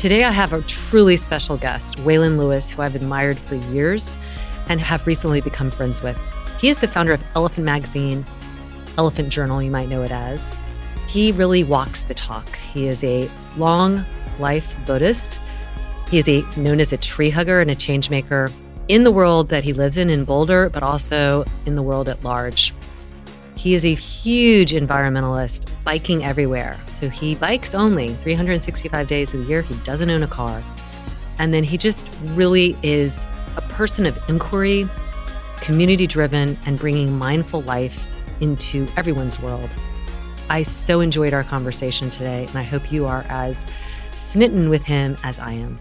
Today, I have a truly special guest, Waylon Lewis, who I've admired for years and have recently become friends with. He is the founder of Elephant Magazine, Elephant Journal, you might know it as. He really walks the talk. He is a long life Buddhist. He is a known as a tree hugger and a change maker in the world that he lives in in Boulder, but also in the world at large. He is a huge environmentalist, biking everywhere. So he bikes only 365 days the year. He doesn't own a car. And then he just really is a person of inquiry, community driven, and bringing mindful life into everyone's world. I so enjoyed our conversation today, and I hope you are as smitten with him as I am.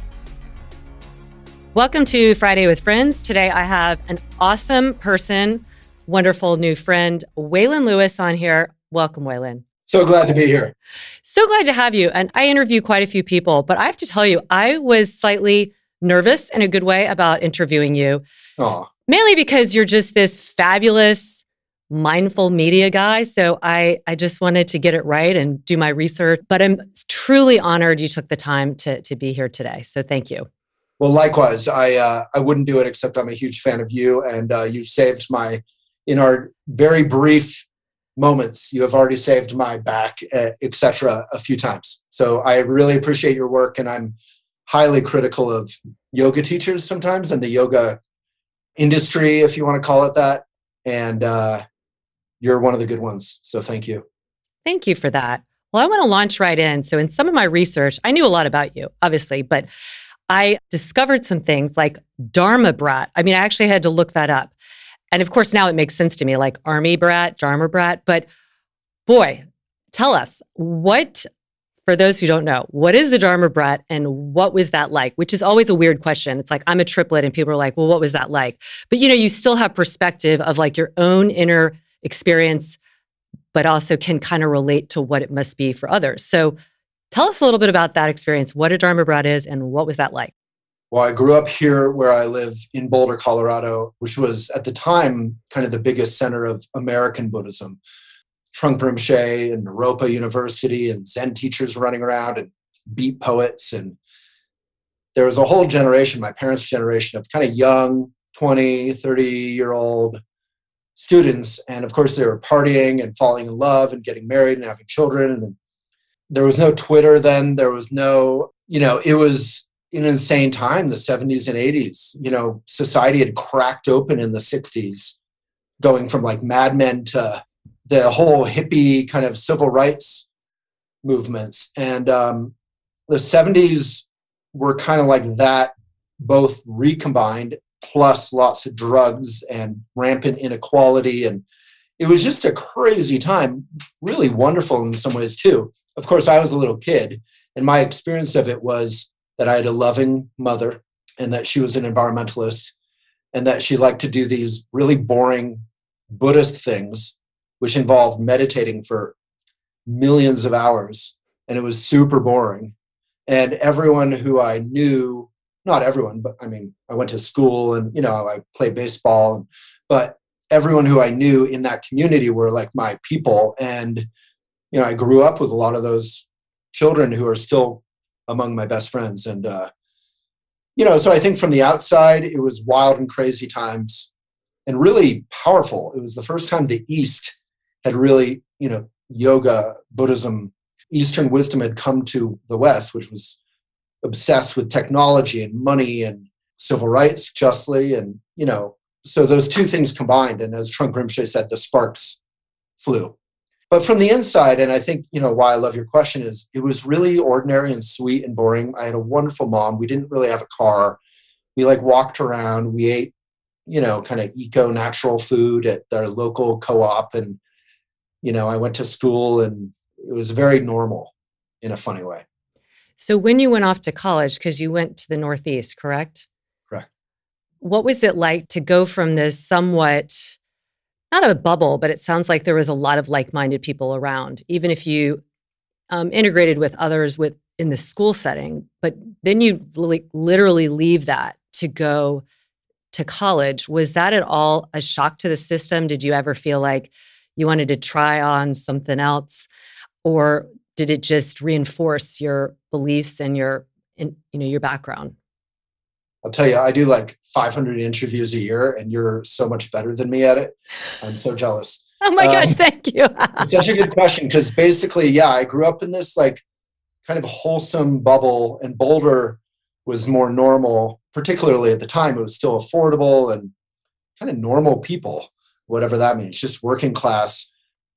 Welcome to Friday with Friends. Today I have an awesome person wonderful new friend, Waylon Lewis, on here. Welcome, Waylon. So glad to be here. So glad to have you. And I interview quite a few people, but I have to tell you, I was slightly nervous in a good way about interviewing you. Aww. Mainly because you're just this fabulous, mindful media guy. So I, I just wanted to get it right and do my research. But I'm truly honored you took the time to, to be here today. So thank you. Well, likewise, I uh, I wouldn't do it except I'm a huge fan of you, and uh, you saved my in our very brief moments you have already saved my back eh, etc a few times. So i really appreciate your work and i'm highly critical of yoga teachers sometimes and the yoga industry if you want to call it that and uh, you're one of the good ones so thank you. Thank you for that. Well i want to launch right in. So in some of my research i knew a lot about you obviously but i discovered some things like dharma brat. I mean i actually had to look that up and of course, now it makes sense to me like army brat, Dharma brat. But boy, tell us what, for those who don't know, what is a Dharma brat and what was that like? Which is always a weird question. It's like, I'm a triplet, and people are like, well, what was that like? But you know, you still have perspective of like your own inner experience, but also can kind of relate to what it must be for others. So tell us a little bit about that experience, what a Dharma brat is, and what was that like? Well, I grew up here where I live in Boulder, Colorado, which was at the time kind of the biggest center of American Buddhism. Trungpa Rinpoche and Naropa University and Zen teachers running around and beat poets. And there was a whole generation, my parents' generation, of kind of young, 20, 30 year old students. And of course, they were partying and falling in love and getting married and having children. And there was no Twitter then. There was no, you know, it was an insane time, the 70s and 80s. You know, society had cracked open in the 60s, going from like Mad Men to the whole hippie kind of civil rights movements. And um, the 70s were kind of like that, both recombined, plus lots of drugs and rampant inequality. And it was just a crazy time, really wonderful in some ways, too. Of course, I was a little kid, and my experience of it was that I had a loving mother and that she was an environmentalist and that she liked to do these really boring Buddhist things, which involved meditating for millions of hours. And it was super boring. And everyone who I knew, not everyone, but I mean, I went to school and, you know, I played baseball, but everyone who I knew in that community were like my people. And, you know, I grew up with a lot of those children who are still among my best friends. And, uh, you know, so I think from the outside, it was wild and crazy times. and really powerful. It was the first time the East had really, you know, yoga, Buddhism, Eastern wisdom had come to the West, which was obsessed with technology and money and civil rights justly. And, you know, so those two things combined. And as Trungpa Rinpoche said, the sparks flew. But from the inside, and I think, you know, why I love your question is it was really ordinary and sweet and boring. I had a wonderful mom. We didn't really have a car. We like walked around. We ate, you know, kind of eco natural food at our local co op. And, you know, I went to school and it was very normal in a funny way. So when you went off to college, because you went to the Northeast, correct? Correct. What was it like to go from this somewhat, not a bubble, but it sounds like there was a lot of like minded people around, even if you um, integrated with others with in the school setting, but then you li- literally leave that to go to college. Was that at all a shock to the system? Did you ever feel like you wanted to try on something else? Or did it just reinforce your beliefs and your in, you know your background i'll tell you i do like 500 interviews a year and you're so much better than me at it. I'm so jealous. Oh my um, gosh thank you. such a good question because basically yeah i grew up in this like kind of wholesome bubble and boulder was more normal particularly at the time it was still affordable and kind of normal people whatever that means just working class.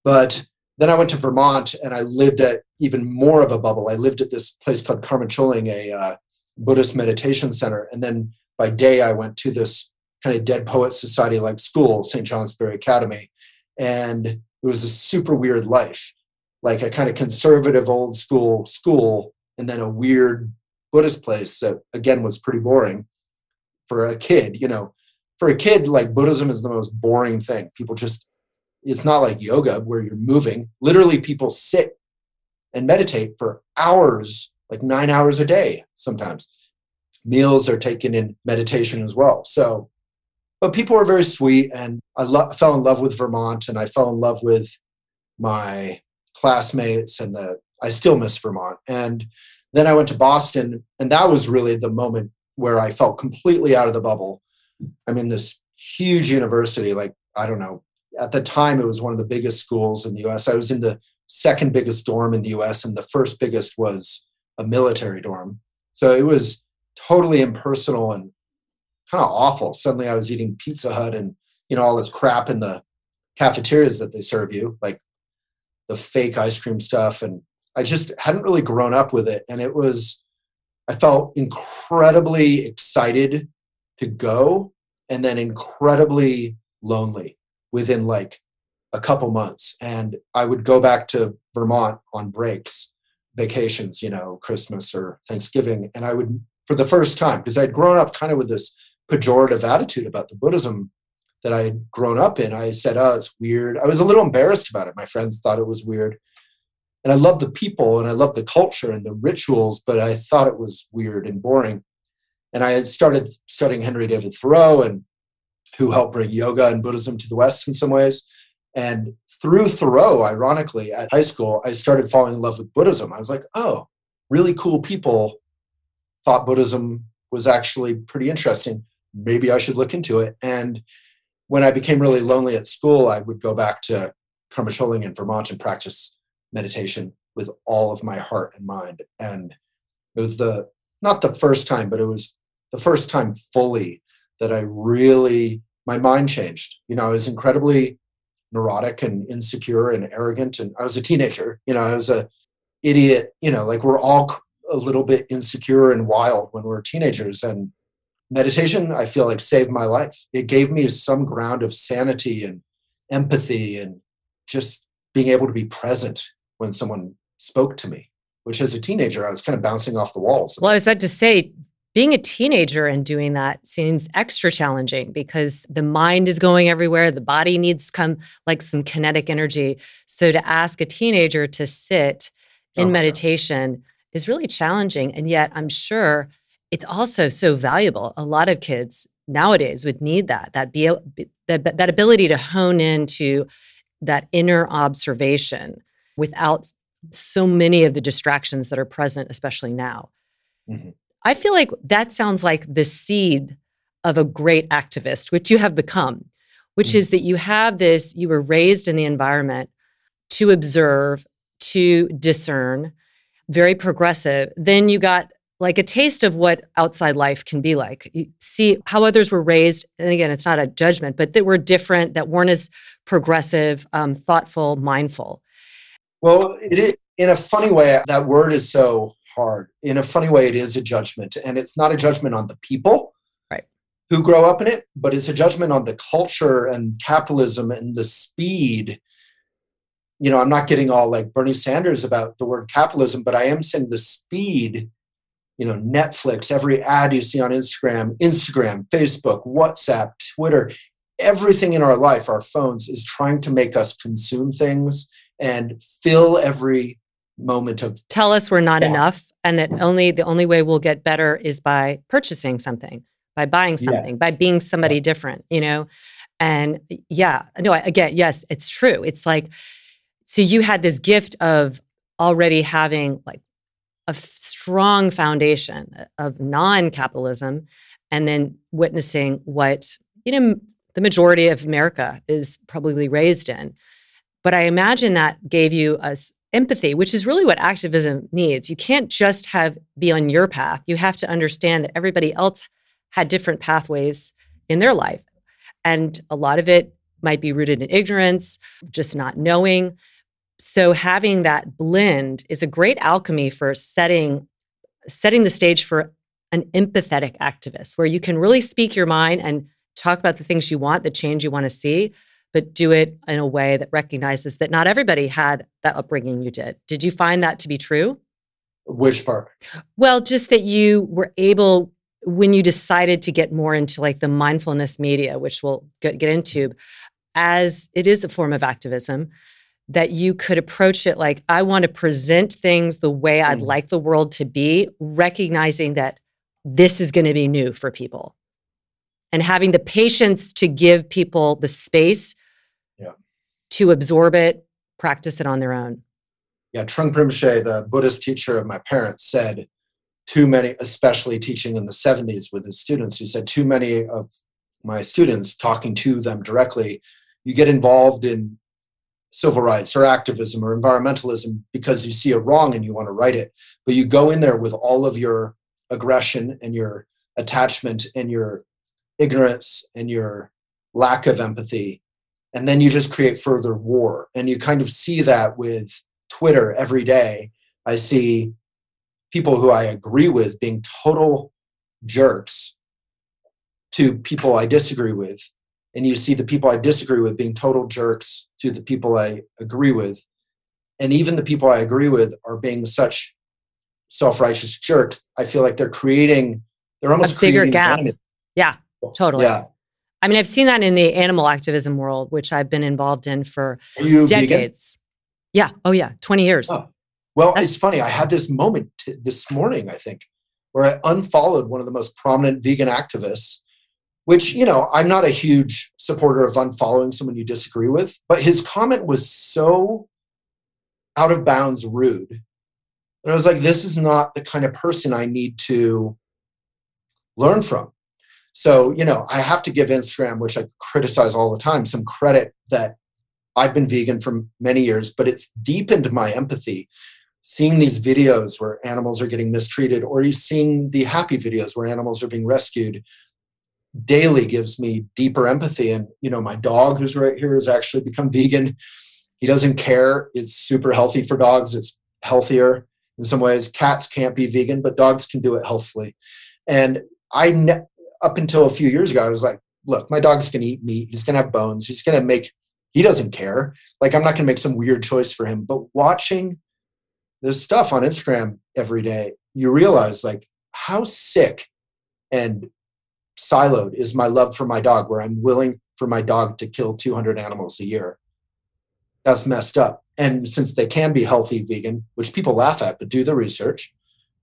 But then I went to Vermont and I lived at even more of a bubble. I lived at this place called Karma Choling, a uh, Buddhist meditation center. And then by day, I went to this kind of Dead Poets Society like school, St. Johnsbury Academy. And it was a super weird life, like a kind of conservative old school school, and then a weird Buddhist place that, again, was pretty boring for a kid. You know, for a kid, like Buddhism is the most boring thing. People just it's not like yoga where you're moving. Literally, people sit and meditate for hours, like nine hours a day sometimes. Meals are taken in meditation as well. So, but people are very sweet, and I lo- fell in love with Vermont, and I fell in love with my classmates, and the I still miss Vermont. And then I went to Boston, and that was really the moment where I felt completely out of the bubble. I'm in this huge university, like I don't know, at the time it was one of the biggest schools in the US. I was in the second biggest dorm in the US, and the first biggest was a military dorm. So it was totally impersonal and kind of awful. Suddenly I was eating Pizza Hut and you know all this crap in the cafeterias that they serve you, like the fake ice cream stuff. And I just hadn't really grown up with it. And it was I felt incredibly excited to go and then incredibly lonely within like a couple months. And I would go back to Vermont on breaks, vacations, you know, Christmas or Thanksgiving. And I would, for the first time, because I'd grown up kind of with this pejorative attitude about the Buddhism that I had grown up in. I said, oh, it's weird. I was a little embarrassed about it. My friends thought it was weird. And I loved the people and I loved the culture and the rituals, but I thought it was weird and boring. And I had started studying Henry David Thoreau and who helped bring yoga and Buddhism to the West in some ways. And through Thoreau, ironically, at high school, I started falling in love with Buddhism. I was like, oh, really cool people thought Buddhism was actually pretty interesting. Maybe I should look into it. And when I became really lonely at school, I would go back to Karma Choling in Vermont and practice meditation with all of my heart and mind. And it was the not the first time, but it was the first time fully that I really, my mind changed. You know, I was incredibly neurotic and insecure and arrogant. And I was a teenager, you know, I was a idiot, you know, like we're all a little bit insecure and wild when we're teenagers. And meditation, I feel like saved my life. It gave me some ground of sanity and empathy and just being able to be present when someone spoke to me which as a teenager I was kind of bouncing off the walls. Well, I was about to say being a teenager and doing that seems extra challenging because the mind is going everywhere the body needs come like some kinetic energy so to ask a teenager to sit in oh, meditation yeah. is really challenging and yet i'm sure it's also so valuable a lot of kids nowadays would need that that be that, that ability to hone into that inner observation without so many of the distractions that are present especially now mm-hmm. I feel like that sounds like the seed of a great activist, which you have become. which Mm. is that you have this, you were raised in the environment to observe, to discern, very progressive. Then you got like a taste of what outside life can be like. You see how others were raised. And again, it's not a judgment, but that were different, that weren't as progressive, um, thoughtful, mindful. Well, it, in a funny way, that word is so hard. In a funny way, it is a judgment, and it's not a judgment on the people Right. who grow up in it, but it's a judgment on the culture and capitalism and the speed. You know, I'm not getting all like Bernie Sanders about the word capitalism, but I am saying the speed. You know, Netflix, every ad you see on Instagram, Instagram, Facebook, WhatsApp, Twitter, everything in our life, our phones, is trying to make us consume things and fill every moment of Tell us we're not Yeah. enough and that only the only way we'll get better is by purchasing something, by buying Yeah. something, by being somebody different, you know? And yeah, no, I, again, yes, it's true. It's like, so you had this gift of already having like a strong foundation uh, of non-capitalism and then witnessing what, you know, the majority of America is probably raised in. But I imagine that gave you a empathy, which is really what activism needs. You can't just have be on your path. You have to understand that everybody else had different pathways in their life. And a lot of it might be rooted in ignorance, just not knowing. So having that blend is a great alchemy for setting setting the stage for an empathetic activist where you can really speak your mind and talk about the things you want, the change you want to see, but do it in a way that recognizes that not everybody had that upbringing you did. Did you find that to be true? which part. Well, just that you were able when you decided to get more into like the mindfulness media, which we'll get, get into, as it is a form of activism, that you could approach it like, I want to present things the way I'd Mm. like the world to be, recognizing that this is going to be new for people. And having the patience to give people the space. To absorb it, practice it on their own. Yeah, Trungpa Rinpoche, the Buddhist teacher of my parents, said too many, especially teaching in the 70s with his students, he said too many of my students talking to them directly, you get involved in civil rights or activism or environmentalism because you see a wrong and you want to right it. But you go in there with all of your aggression and your attachment and your ignorance and your lack of empathy. And then you just create further war. And you kind of see that with Twitter every day. I see people who I agree with being total jerks to people I disagree with. And you see the people I disagree with being total jerks to the people I agree with. And even the people I agree with are being such self righteous jerks. I feel like they're creating, they're almost A bigger creating gap. enemy. Yeah, totally. Yeah. I mean, I've seen that in the animal activism world, which I've been involved in for you vegan? decades. Yeah. Oh, yeah. 20 years. Oh. Well, That's- it's funny. I had this moment t- this morning, I think, where I unfollowed one of the most prominent vegan activists, which, you know, I'm not a huge supporter of unfollowing someone you disagree with, but his comment was so out of bounds rude. And I was like, this is not the kind of person I need to learn from. So, you know, I have to give Instagram, which I criticize all the time, some credit that I've been vegan for many years, but it's deepened my empathy. Seeing these videos where animals are getting mistreated, or you seeing the happy videos where animals are being rescued, daily gives me deeper empathy. And you know, my dog, who's right here, has actually become vegan. He doesn't care. It's super healthy for dogs. It's healthier in some ways. Cats can't be vegan, but dogs can do it healthfully. And I, ne- up until a few years ago, I was like, look, my dog's going to eat meat. He's going to have bones. He's going to make he doesn't care. Like I'm not going to make some weird choice for him. But watching this stuff on Instagram every day, you realize like how sick and siloed is my love for my dog, where I'm willing for my dog to kill 200 animals a year. That's messed up. And since they can be healthy vegan, which people laugh at, but do the research.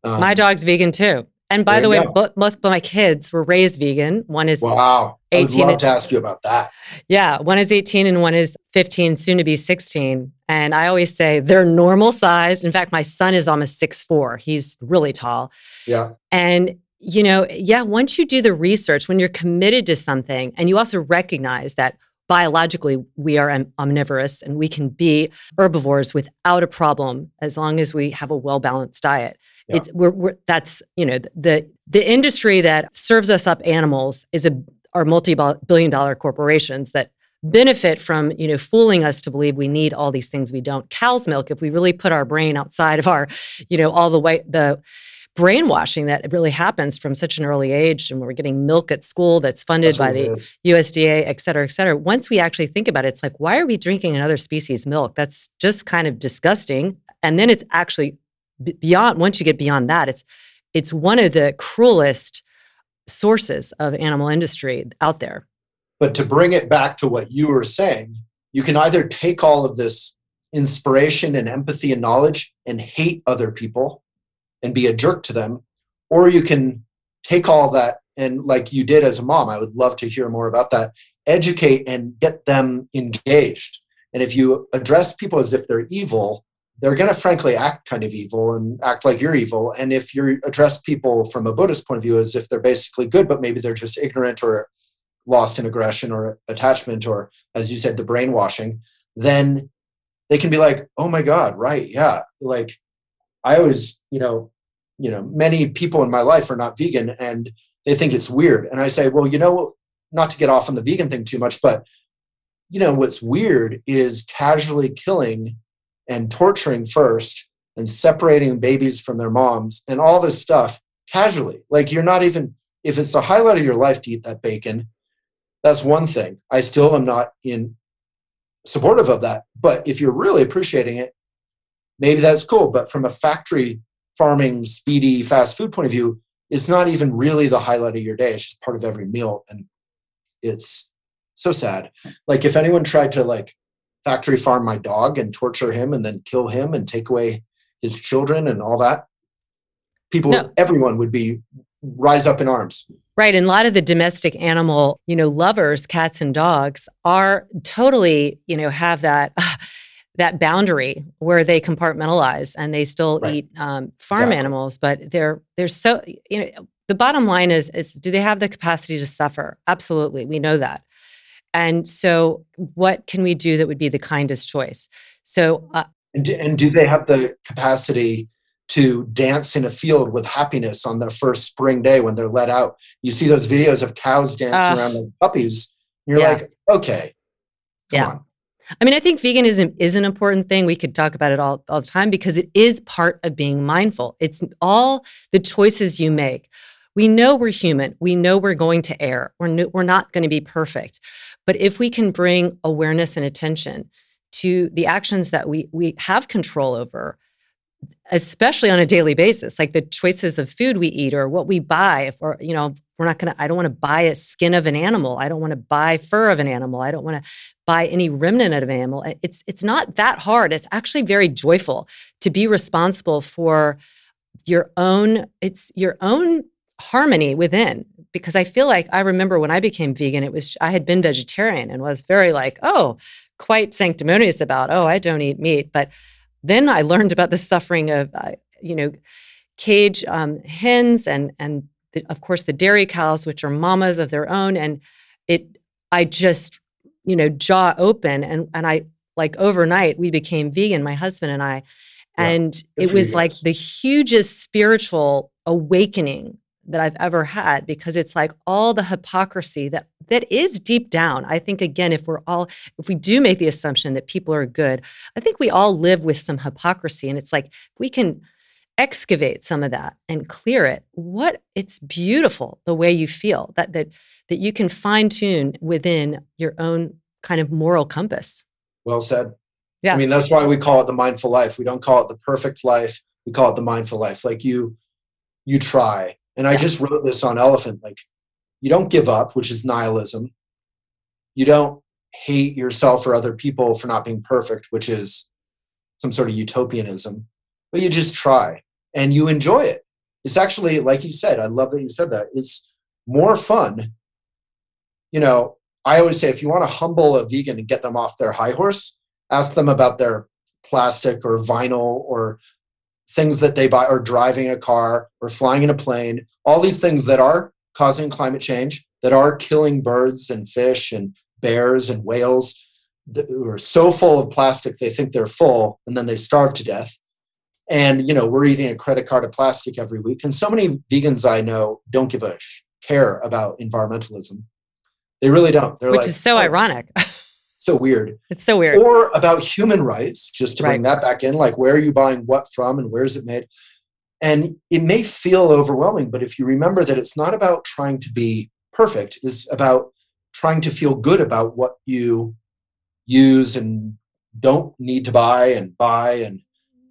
um, My dog's vegan too. And by there the way, both, both of my kids were raised vegan. One is, Wow. I would 18 love and- to ask you about that. yeah, one is 18 and one is 15, soon to be 16. And I always say they're normal sized. In fact, my son is almost six four. He's really tall. Yeah. And, you know, yeah, once you do the research, when you're committed to something and you also recognize that biologically we are omnivorous and we can be herbivores without a problem as long as we have a well-balanced diet. Yeah. It's we're, we're that's you know the the industry that serves us up animals is a are multi-billion dollar corporations that benefit from you know fooling us to believe we need all these things we don't cow's milk if we really put our brain outside of our you know all the way the brainwashing that really happens from such an early age and we're getting milk at school that's funded by the is. usda et cetera et cetera once we actually think about it it's like why are we drinking another species milk that's just kind of disgusting and then it's actually beyond once you get beyond that it's it's one of the cruelest sources of animal industry out there but to bring it back to what you were saying, you can either take all of this inspiration and empathy and knowledge and hate other people and be a jerk to them, or you can take all that and, like you did as a mom, I would love to hear more about that, educate and get them engaged. And if you address people as if they're evil, they're going to frankly act kind of evil and act like you're evil. And if you address people from a Buddhist point of view as if they're basically good, but maybe they're just ignorant or lost in aggression or attachment or as you said the brainwashing then they can be like oh my god right yeah like i always you know you know many people in my life are not vegan and they think it's weird and i say well you know not to get off on the vegan thing too much but you know what's weird is casually killing and torturing first and separating babies from their moms and all this stuff casually like you're not even if it's the highlight of your life to eat that bacon that's one thing. I still am not in supportive of that. But if you're really appreciating it, maybe that's cool. But from a factory farming, speedy, fast food point of view, it's not even really the highlight of your day. It's just part of every meal. And it's so sad. Like if anyone tried to like factory farm my dog and torture him and then kill him and take away his children and all that, people, no. everyone would be rise up in arms. Right. And a lot of the domestic animal, you know, lovers, cats and dogs, are totally, you know, have that. that boundary where they compartmentalize and they still right. eat um, farm exactly. animals, but they're they're so you know the bottom line is is do they have the capacity to suffer? Absolutely, we know that. And so, what can we do that would be the kindest choice? So, uh, and, do, and do they have the capacity to dance in a field with happiness on their first spring day when they're let out. You see those videos of cows dancing uh, around like puppies. You're yeah. like, okay, yeah. On. I mean, I think veganism is an important thing. We could talk about it all, all the time because it is part of being mindful. It's all the choices you make. We know we're human. We know we're going to err. We're, we're not going to be perfect. But if we can bring awareness and attention to the actions that we, we have control over, especially on a daily basis like the choices of food we eat or what we buy if or you know we're not to i don't want to buy a skin of an animal. I don't want to buy fur of an animal. I don't want to buy any remnant of an animal. It's it's not that hard. It's actually very joyful to be responsible for your own it's your own harmony within because i feel like i remember when i became vegan it was i had been vegetarian and was very like oh quite sanctimonious about oh i don't eat meat but then I learned about the suffering of, uh, you know, cage um, hens and and the, of course the dairy cows, which are mamas of their own, and it. I just, you know, jaw open, and and I like overnight we became vegan, my husband and I, and yeah, it was like the hugest spiritual awakening that I've ever had because it's like all the hypocrisy that that is deep down. I think again if we're all if we do make the assumption that people are good, I think we all live with some hypocrisy and it's like we can excavate some of that and clear it. What it's beautiful the way you feel that that that you can fine tune within your own kind of moral compass. Well said. Yeah. I mean that's why we call it the mindful life. We don't call it the perfect life. We call it the mindful life. Like you you try and I just wrote this on Elephant like, you don't give up, which is nihilism. You don't hate yourself or other people for not being perfect, which is some sort of utopianism, but you just try and you enjoy it. It's actually, like you said, I love that you said that. It's more fun. You know, I always say if you want to humble a vegan and get them off their high horse, ask them about their plastic or vinyl or things that they buy or driving a car or flying in a plane, all these things that are causing climate change, that are killing birds and fish and bears and whales who are so full of plastic they think they're full and then they starve to death. And you know we're eating a credit card of plastic every week and so many vegans i know don't give a sh- care about environmentalism. They really don't. They're which like, is so oh, ironic so weird. It's so weird. Or about human rights just to bring Right. that back in like where are you buying what from and where is it made? And it may feel overwhelming but if you remember that it's not about trying to be perfect it's about trying to feel good about what you use and don't need to buy and buy and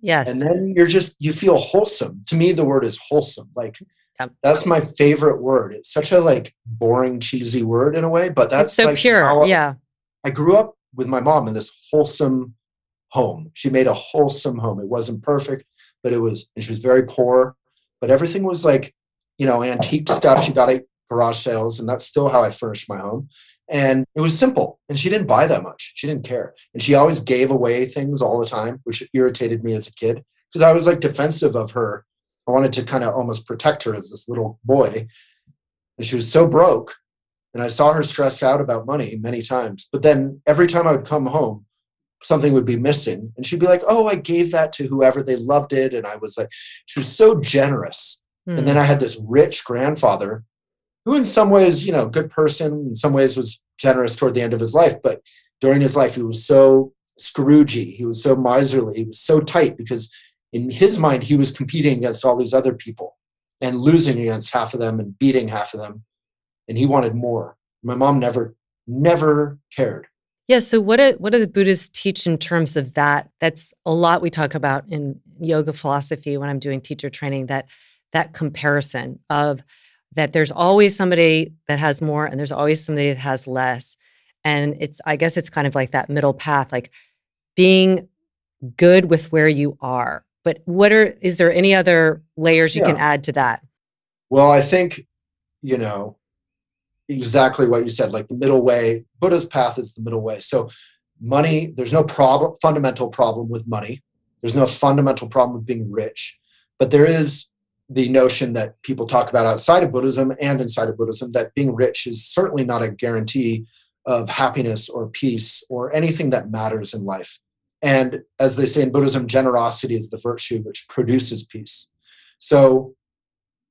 yes. and then you're just you feel wholesome. To me the word is wholesome. Like Yep. that's my favorite word. It's such a like boring cheesy word in a way but that's it's so like pure. yeah I grew up with my mom in this wholesome home. She made a wholesome home. It wasn't perfect, but it was, and she was very poor, but everything was like, you know, antique stuff she got at garage sales. And that's still how I furnished my home. And it was simple. And she didn't buy that much. She didn't care. And she always gave away things all the time, which irritated me as a kid because I was like defensive of her. I wanted to kind of almost protect her as this little boy. And she was so broke and I saw her stressed out about money many times. But then every time I would come home, something would be missing. And she'd be like, Oh, I gave that to whoever they loved it. And I was like, she was so generous. Hmm. And then I had this rich grandfather who, in some ways, you know, good person, in some ways was generous toward the end of his life. But during his life, he was so Scroogey. He was so miserly. He was so tight because in his mind, he was competing against all these other people and losing against half of them and beating half of them and he wanted more. My mom never, never cared. Yeah. So what do what do the Buddhists teach in terms of that? That's a lot we talk about in yoga philosophy when I'm doing teacher training. That that comparison of that there's always somebody that has more and there's always somebody that has less, and it's I guess it's kind of like that middle path, like being good with where you are. But what are is there any other layers you can add to that? Well, I think, you know, exactly what you said, like the middle way. Buddha's path is the middle way. So, money, there's no problem, fundamental problem with money. There's no fundamental problem with being rich. But there is the notion that people talk about outside of Buddhism and inside of Buddhism that being rich is certainly not a guarantee of happiness or peace or anything that matters in life. And as they say in Buddhism, generosity is the virtue which produces peace. So,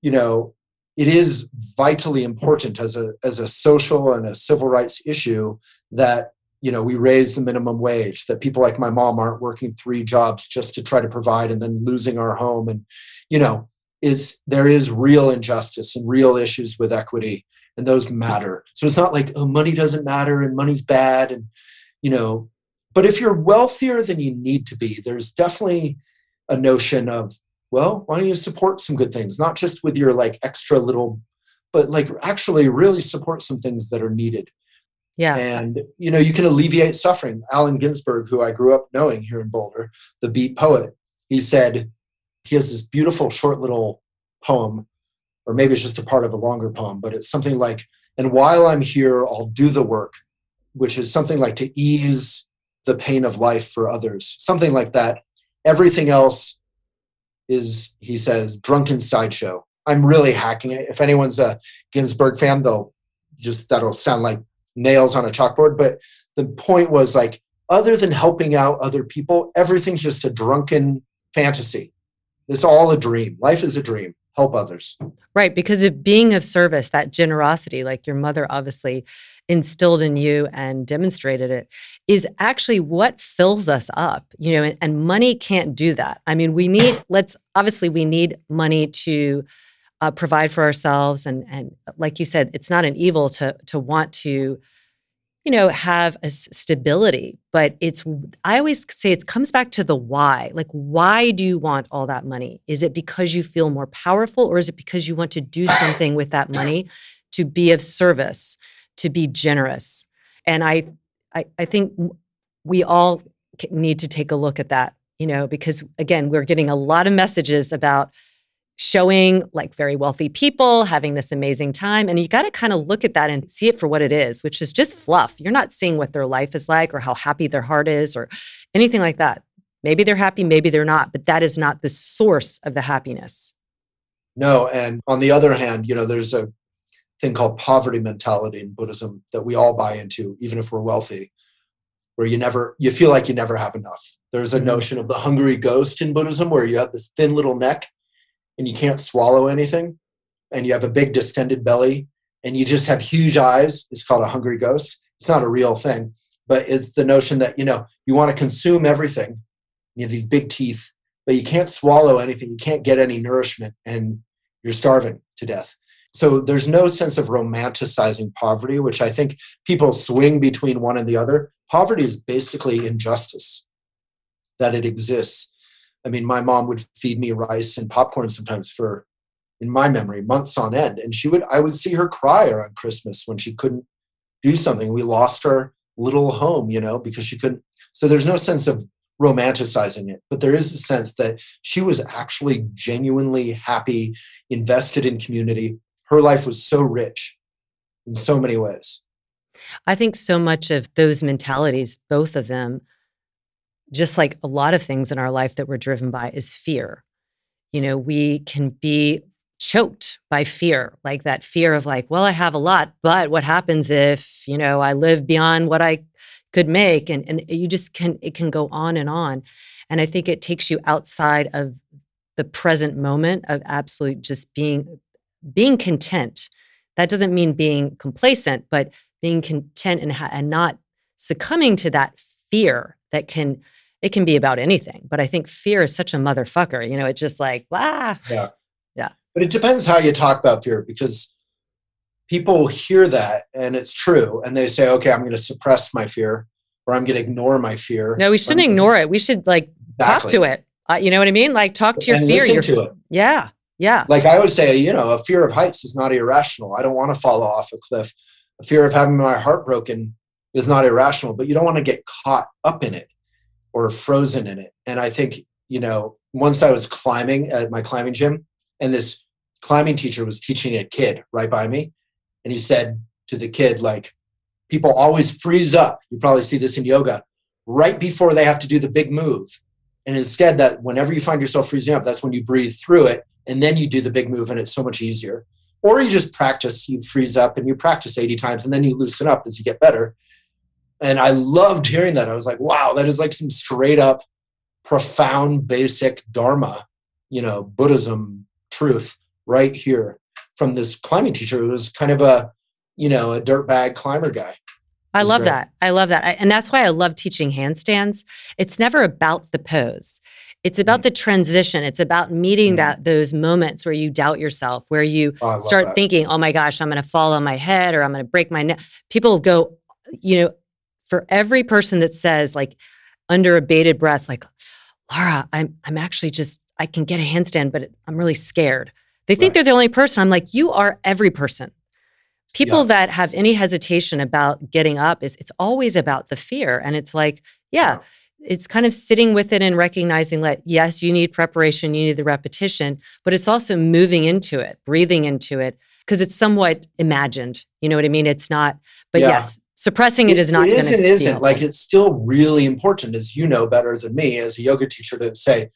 you know, it is vitally important as a as a social and a civil rights issue that you know we raise the minimum wage that people like my mom aren't working three jobs just to try to provide and then losing our home. And you know is there is real injustice and real issues with equity and those matter. So it's not like oh money doesn't matter and money's bad and you know but if you're wealthier than you need to be there's definitely a notion of well why don't you support some good things? Not just with your like extra little but like actually really support some things that are needed. Yeah. and you know you can alleviate suffering. Allen ginsberg who i grew up knowing here in boulder the beat poet he said he has this beautiful short little poem or maybe it's just a part of a longer poem but it's something like and while i'm here i'll do the work which is something like to ease the pain of life for others something like that. Everything else is he says drunken sideshow. I'm really hacking it. If anyone's a ginsberg fan they'll just that'll sound like nails on a chalkboard but the point was like other than helping out other people everything's just a drunken fantasy. It's all a dream. Life is a dream help others Right, because of being of service, that generosity, like your mother obviously instilled in you and demonstrated it, is actually what fills us up, you know, and, and money can't do that. I mean, we need, let's obviously, we need money to uh, provide for ourselves. And, and like you said, it's not an evil to, to want to, you know, have a stability, but it's, I always say it comes back to the why. Like, why do you want all that money? Is it because you feel more powerful, or is it because you want to do something with that money to be of service, to be generous? And I, I, I think we all need to take a look at that, you know, because again, we're getting a lot of messages about showing like very wealthy people having this amazing time. And you got to kind of look at that and see it for what it is, which is just fluff. You're not seeing what their life is like or how happy their heart is or anything like that. Maybe they're happy, maybe they're not, but that is not the source of the happiness. no and on the other hand you know there's a thing called poverty mentality in Buddhism that we all buy into, even if we're wealthy, where you never you feel like you never have enough. There's a mm-hmm. notion of the hungry ghost in Buddhism where you have this thin little neck and you can't swallow anything, and you have a big distended belly, and you just have huge eyes. It's called a hungry ghost. It's not a real thing, but it's the notion that you know you want to consume everything. You have these big teeth, but you can't swallow anything. You can't get any nourishment, and you're starving to death. So there's no sense of romanticizing poverty, which I think people swing between one and the other. Poverty is basically injustice that it exists. I mean, my mom would feed me rice and popcorn sometimes for, in my memory, months on end. And she would, I would see her cry around Christmas when she couldn't do something. We lost our little home, you know, because she couldn't. So there's no sense of romanticizing it, but there is a sense that she was actually genuinely happy, invested in community, her life was so rich in so many ways. I think so much of those mentalities, both of them, just like a lot of things in our life that we're driven by, is fear. You know, we can be choked by fear, like that fear of like, well, I have a lot, but what happens if, you know, I live beyond what I could make? And and you just can it can go on and on. And I think it takes you outside of the present moment of absolute just being being content. That doesn't mean being complacent, but being content and, ha- and not succumbing to that fear that can it can be about anything. But I think fear is such a motherfucker. You know, it's just like, ah. Yeah. Yeah. But it depends how you talk about fear because people hear that and it's true and they say, okay, I'm going to suppress my fear or I'm going to ignore my fear. No, we shouldn't ignore it. We should like exactly. talk to it. Uh, you know what I mean? Like talk to your and fear. Your, to it. Yeah. Yeah. Like I would say, you know, a fear of heights is not irrational. I don't want to fall off a cliff. A fear of having my heart broken is not irrational, but you don't want to get caught up in it or frozen in it. And I think, you know, once I was climbing at my climbing gym and this climbing teacher was teaching a kid right by me. And he said to the kid, like, people always freeze up. You probably see this in yoga right before they have to do the big move. And instead, that whenever you find yourself freezing up, that's when you breathe through it and then you do the big move and it's so much easier. Or you just practice, you freeze up and you practice 80 times and then you loosen up as you get better. And I loved hearing that. I was like, wow, that is like some straight up profound basic dharma, you know, Buddhism truth right here from this climbing teacher who was kind of a, you know, a dirtbag climber guy. I love great. that. I love that. I, and that's why I love teaching handstands. It's never about the pose. It's about the transition. It's about meeting mm. that those moments where you doubt yourself, where you oh, start that. thinking, "Oh my gosh, I'm going to fall on my head or I'm going to break my neck." People go, you know, for every person that says like under a bated breath like, "Laura, I'm I'm actually just I can get a handstand, but I'm really scared." They think right. they're the only person. I'm like, "You are every person." People yeah. that have any hesitation about getting up is it's always about the fear and it's like, yeah. yeah it's kind of sitting with it and recognizing that yes, you need preparation, you need the repetition, but it's also moving into it, breathing into it, because it's somewhat imagined. You know what I mean? It's not, but yeah. yes, suppressing it is not. It is and isn't. Like it's still really important, as you know better than me, as a yoga teacher, to say,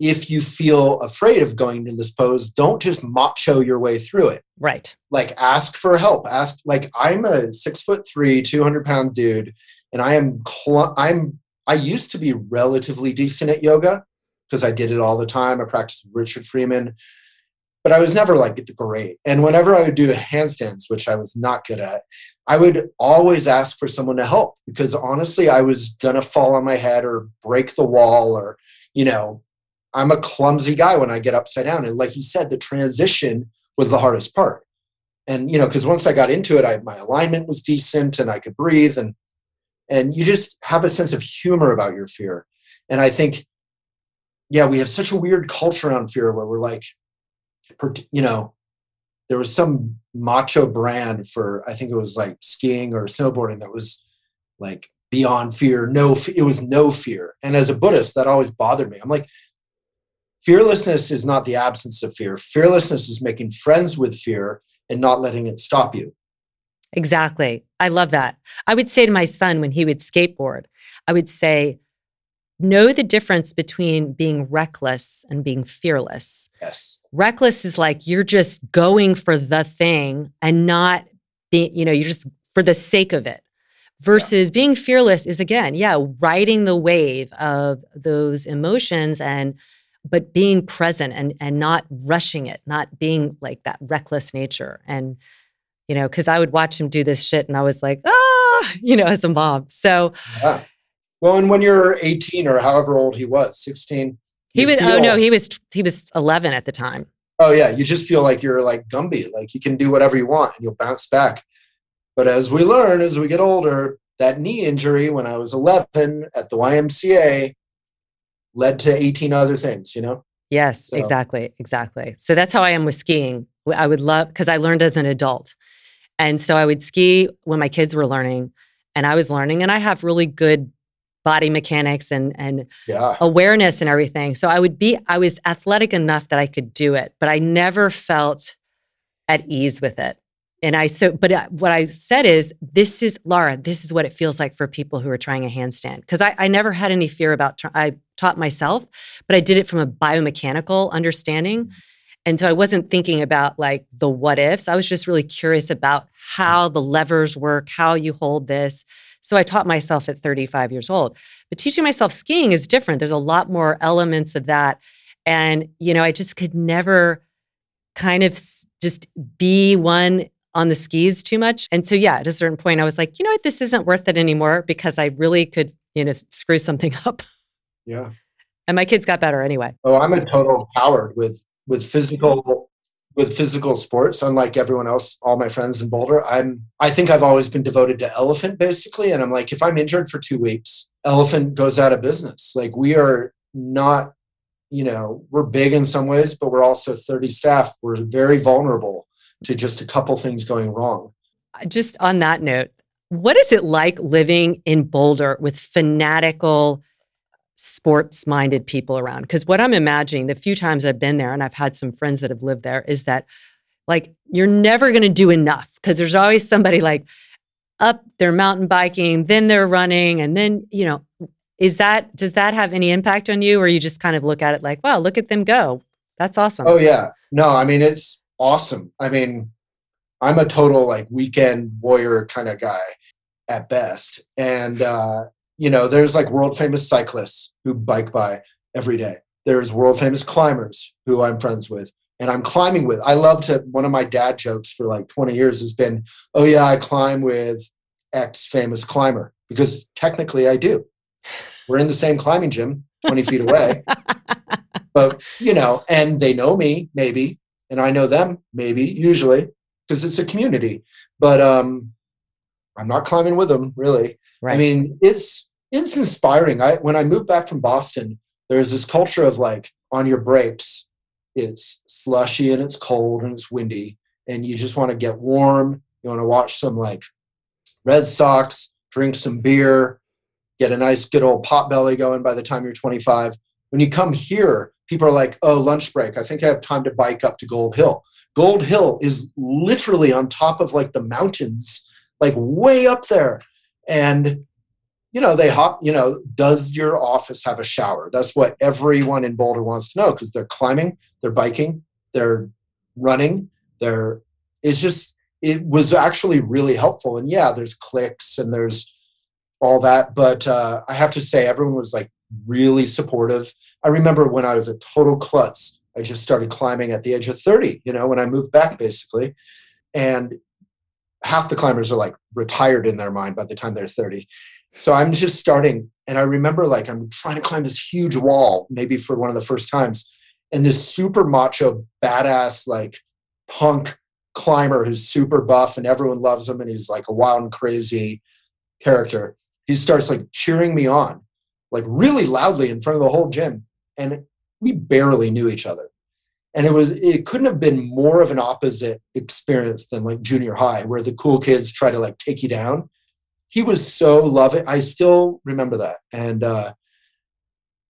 if you feel afraid of going to this pose, don't just macho your way through it. Right. Like ask for help. Ask like I'm a six foot three, two hundred pound dude, and I am cl- I'm I used to be relatively decent at yoga because I did it all the time. I practiced with Richard Freeman, but I was never like great. And whenever I would do handstands, which I was not good at, I would always ask for someone to help because honestly, I was gonna fall on my head or break the wall or, you know, I'm a clumsy guy when I get upside down. And like you said, the transition was the hardest part. And, you know, because once I got into it, I, my alignment was decent and I could breathe. And and you just have a sense of humor about your fear and i think yeah we have such a weird culture around fear where we're like you know there was some macho brand for i think it was like skiing or snowboarding that was like beyond fear no it was no fear and as a buddhist that always bothered me i'm like fearlessness is not the absence of fear fearlessness is making friends with fear and not letting it stop you Exactly. I love that. I would say to my son when he would skateboard, I would say, know the difference between being reckless and being fearless. Yes. Reckless is like you're just going for the thing and not being, you know, you're just for the sake of it. Versus yeah. being fearless is again, yeah, riding the wave of those emotions and but being present and and not rushing it, not being like that reckless nature. And you know, because I would watch him do this shit and I was like, ah, you know, as a mom. So yeah. Well, and when you're 18 or however old he was, 16. He was oh, feel, oh no, he was he was 11 at the time. Oh yeah, you just feel like you're like Gumby, like you can do whatever you want and you'll bounce back. But as we learn as we get older, that knee injury when I was 11 at the YMCA led to 18 other things, you know? Yes, so. exactly. Exactly. So that's how I am with skiing. I would love, because I learned as an adult. And so I would ski when my kids were learning and I was learning, and I have really good body mechanics and and yeah. awareness and everything. So I would be I was athletic enough that I could do it, but I never felt at ease with it. And I so but uh, what I said is this is Laura, this is what it feels like for people who are trying a handstand because I, I never had any fear about try, I taught myself, but I did it from a biomechanical understanding. Mm-hmm. And so I wasn't thinking about like the what ifs. I was just really curious about how the levers work, how you hold this. So I taught myself at 35 years old. But teaching myself skiing is different. There's a lot more elements of that. And, you know, I just could never kind of just be one on the skis too much. And so, yeah, at a certain point, I was like, you know what, this isn't worth it anymore because I really could, you know, screw something up. Yeah. And my kids got better anyway. Oh, I'm a total coward with with physical with physical sports unlike everyone else all my friends in boulder i'm i think i've always been devoted to elephant basically. And i'm like if i'm injured for two weeks elephant goes out of business. Like we are not you know we're big in some ways but we're also 30 staff. We're very vulnerable to just a couple things going wrong. Just on that note what is it like living in boulder with fanatical sports minded people around. Because what I'm imagining, the few times I've been there and I've had some friends that have lived there, is that like you're never going to do enough because there's always somebody like up, they're mountain biking, then they're running, and then, you know, is that, does that have any impact on you or you just kind of look at it like, wow, look at them go? That's awesome. Oh, yeah. No, I mean, it's awesome. I mean, I'm a total like weekend warrior kind of guy at best. And, uh, you know, there's like world famous cyclists who bike by every day. There's world famous climbers who I'm friends with and I'm climbing with. I love to, one of my dad jokes for like 20 years has been, oh, yeah, I climb with X famous climber because technically I do. We're in the same climbing gym 20 feet away. But, you know, and they know me maybe, and I know them maybe, usually, because it's a community. But um, I'm not climbing with them really. Right. I mean, it's it's inspiring. I when I moved back from Boston, there's this culture of like on your breaks, it's slushy and it's cold and it's windy, and you just want to get warm. You want to watch some like Red Sox, drink some beer, get a nice good old pot belly going by the time you're 25. When you come here, people are like, oh, lunch break. I think I have time to bike up to Gold Hill. Gold Hill is literally on top of like the mountains, like way up there and you know they hop you know does your office have a shower? That's what everyone in boulder wants to know because they're climbing they're biking they're running they're it's just it was actually really helpful. And yeah there's clicks and there's all that but uh, i have to say everyone was like really supportive. I remember when i was a total klutz i just started climbing at the age of 30 you know when i moved back basically. And half the climbers are like retired in their mind by the time they're 30. So I'm just starting. And I remember like I'm trying to climb this huge wall, maybe for one of the first times. And this super macho, badass, like punk climber who's super buff and everyone loves him and he's like a wild and crazy character. He starts like cheering me on, like really loudly in front of the whole gym. And we barely knew each other and it was it couldn't have been more of an opposite experience than like junior high where the cool kids try to like take you down. He was so loving i still remember that. And uh,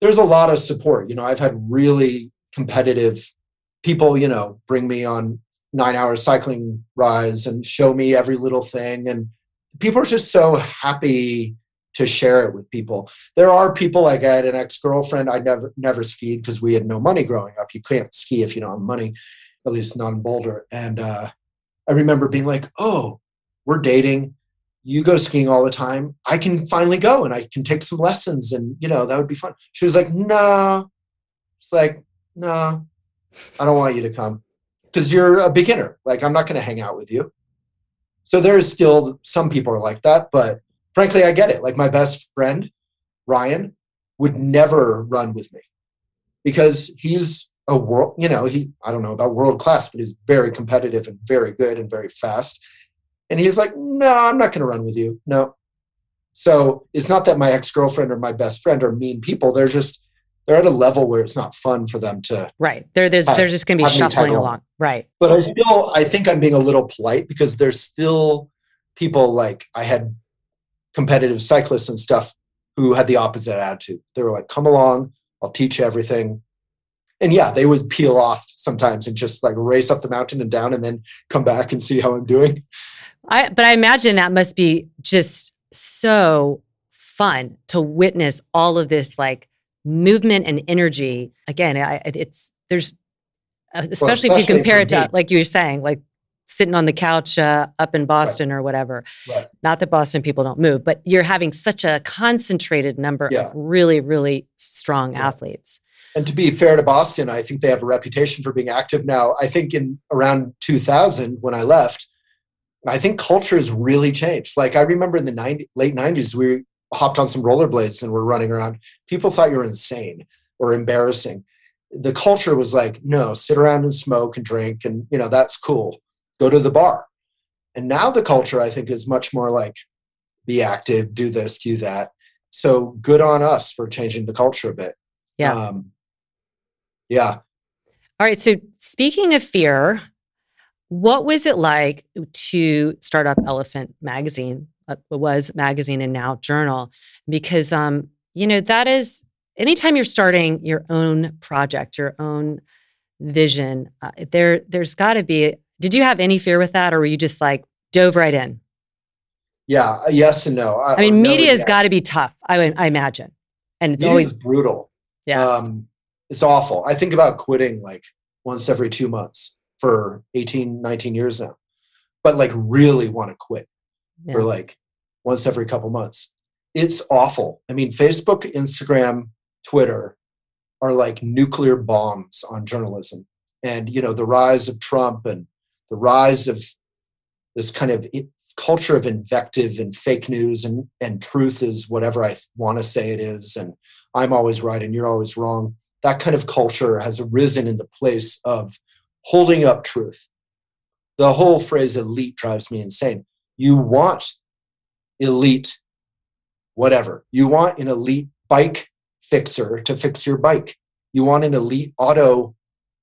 there's a lot of support you know i've had really competitive people you know bring me on nine hour cycling rides and show me every little thing. And people are just so happy to share it with people. There are people like I had an ex-girlfriend. I never never skied because we had no money growing up. You can't ski if you don't have money, at least not in Boulder. And uh, I remember being like, "Oh, we're dating. You go skiing all the time. I can finally go and I can take some lessons, and you know that would be fun." She was like, "Nah." It's like, "Nah, I don't want you to come because you're a beginner. Like, I'm not going to hang out with you." So there's still some people are like that, but frankly, I get it. Like my best friend, Ryan, would never run with me because he's a world, you know, he, I don't know about world class, but he's very competitive and very good and very fast. And he's like, no, I'm not going to run with you. No. So it's not that my ex girlfriend or my best friend are mean people. They're just, they're at a level where it's not fun for them to. Right. They're, there's, they're just going to be shuffling along. Right. But I still, I think I'm being a little polite because there's still people like I had competitive cyclists and stuff who had the opposite attitude. They were like, come along, I'll teach you everything. And yeah, they would peel off sometimes and just like race up the mountain and down and then come back and see how I'm doing. I but I imagine that must be just so fun to witness all of this like movement and energy. Again, I, it's there's especially, well, especially, if you compare it to like you were saying, like sitting on the couch uh, up in Boston right. or whatever. Right. Not that Boston people don't move, but you're having such a concentrated number yeah. of really, really strong yeah. athletes. And to be fair to Boston, I think they have a reputation for being active now. I think in around 2000, when I left, I think culture has really changed. Like I remember in the 90, late 90s, we hopped on some rollerblades and were running around. People thought you were insane or embarrassing. The culture was like, no, sit around and smoke and drink, and you know that's cool go to the bar. And now the culture, I think, is much more like be active, do this, do that. So good on us for changing the culture a bit. Yeah. Um, yeah. All right. So speaking of fear, what was it like to start up Elephant Magazine? Uh, it was magazine and now journal, because um, you know that is anytime you're starting your own project, your own vision, uh, there there's got to be did you have any fear with that, or were you just like dove right in? Yeah, uh, yes and no. I, I mean, media has got to be tough. I, I imagine, and it's always brutal. Yeah, um, it's awful. I think about quitting like once every two months for 18, 19 years now, but like really want to quit yeah. for like once every couple months. It's awful. I mean, Facebook, Instagram, Twitter are like nuclear bombs on journalism. And you know, the rise of Trump and the rise of this kind of culture of invective and fake news and, and truth is whatever I want to say it is. And I'm always right and you're always wrong. That kind of culture has arisen in the place of holding up truth. The whole phrase elite drives me insane. You want elite, whatever. You want an elite bike fixer to fix your bike. You want an elite auto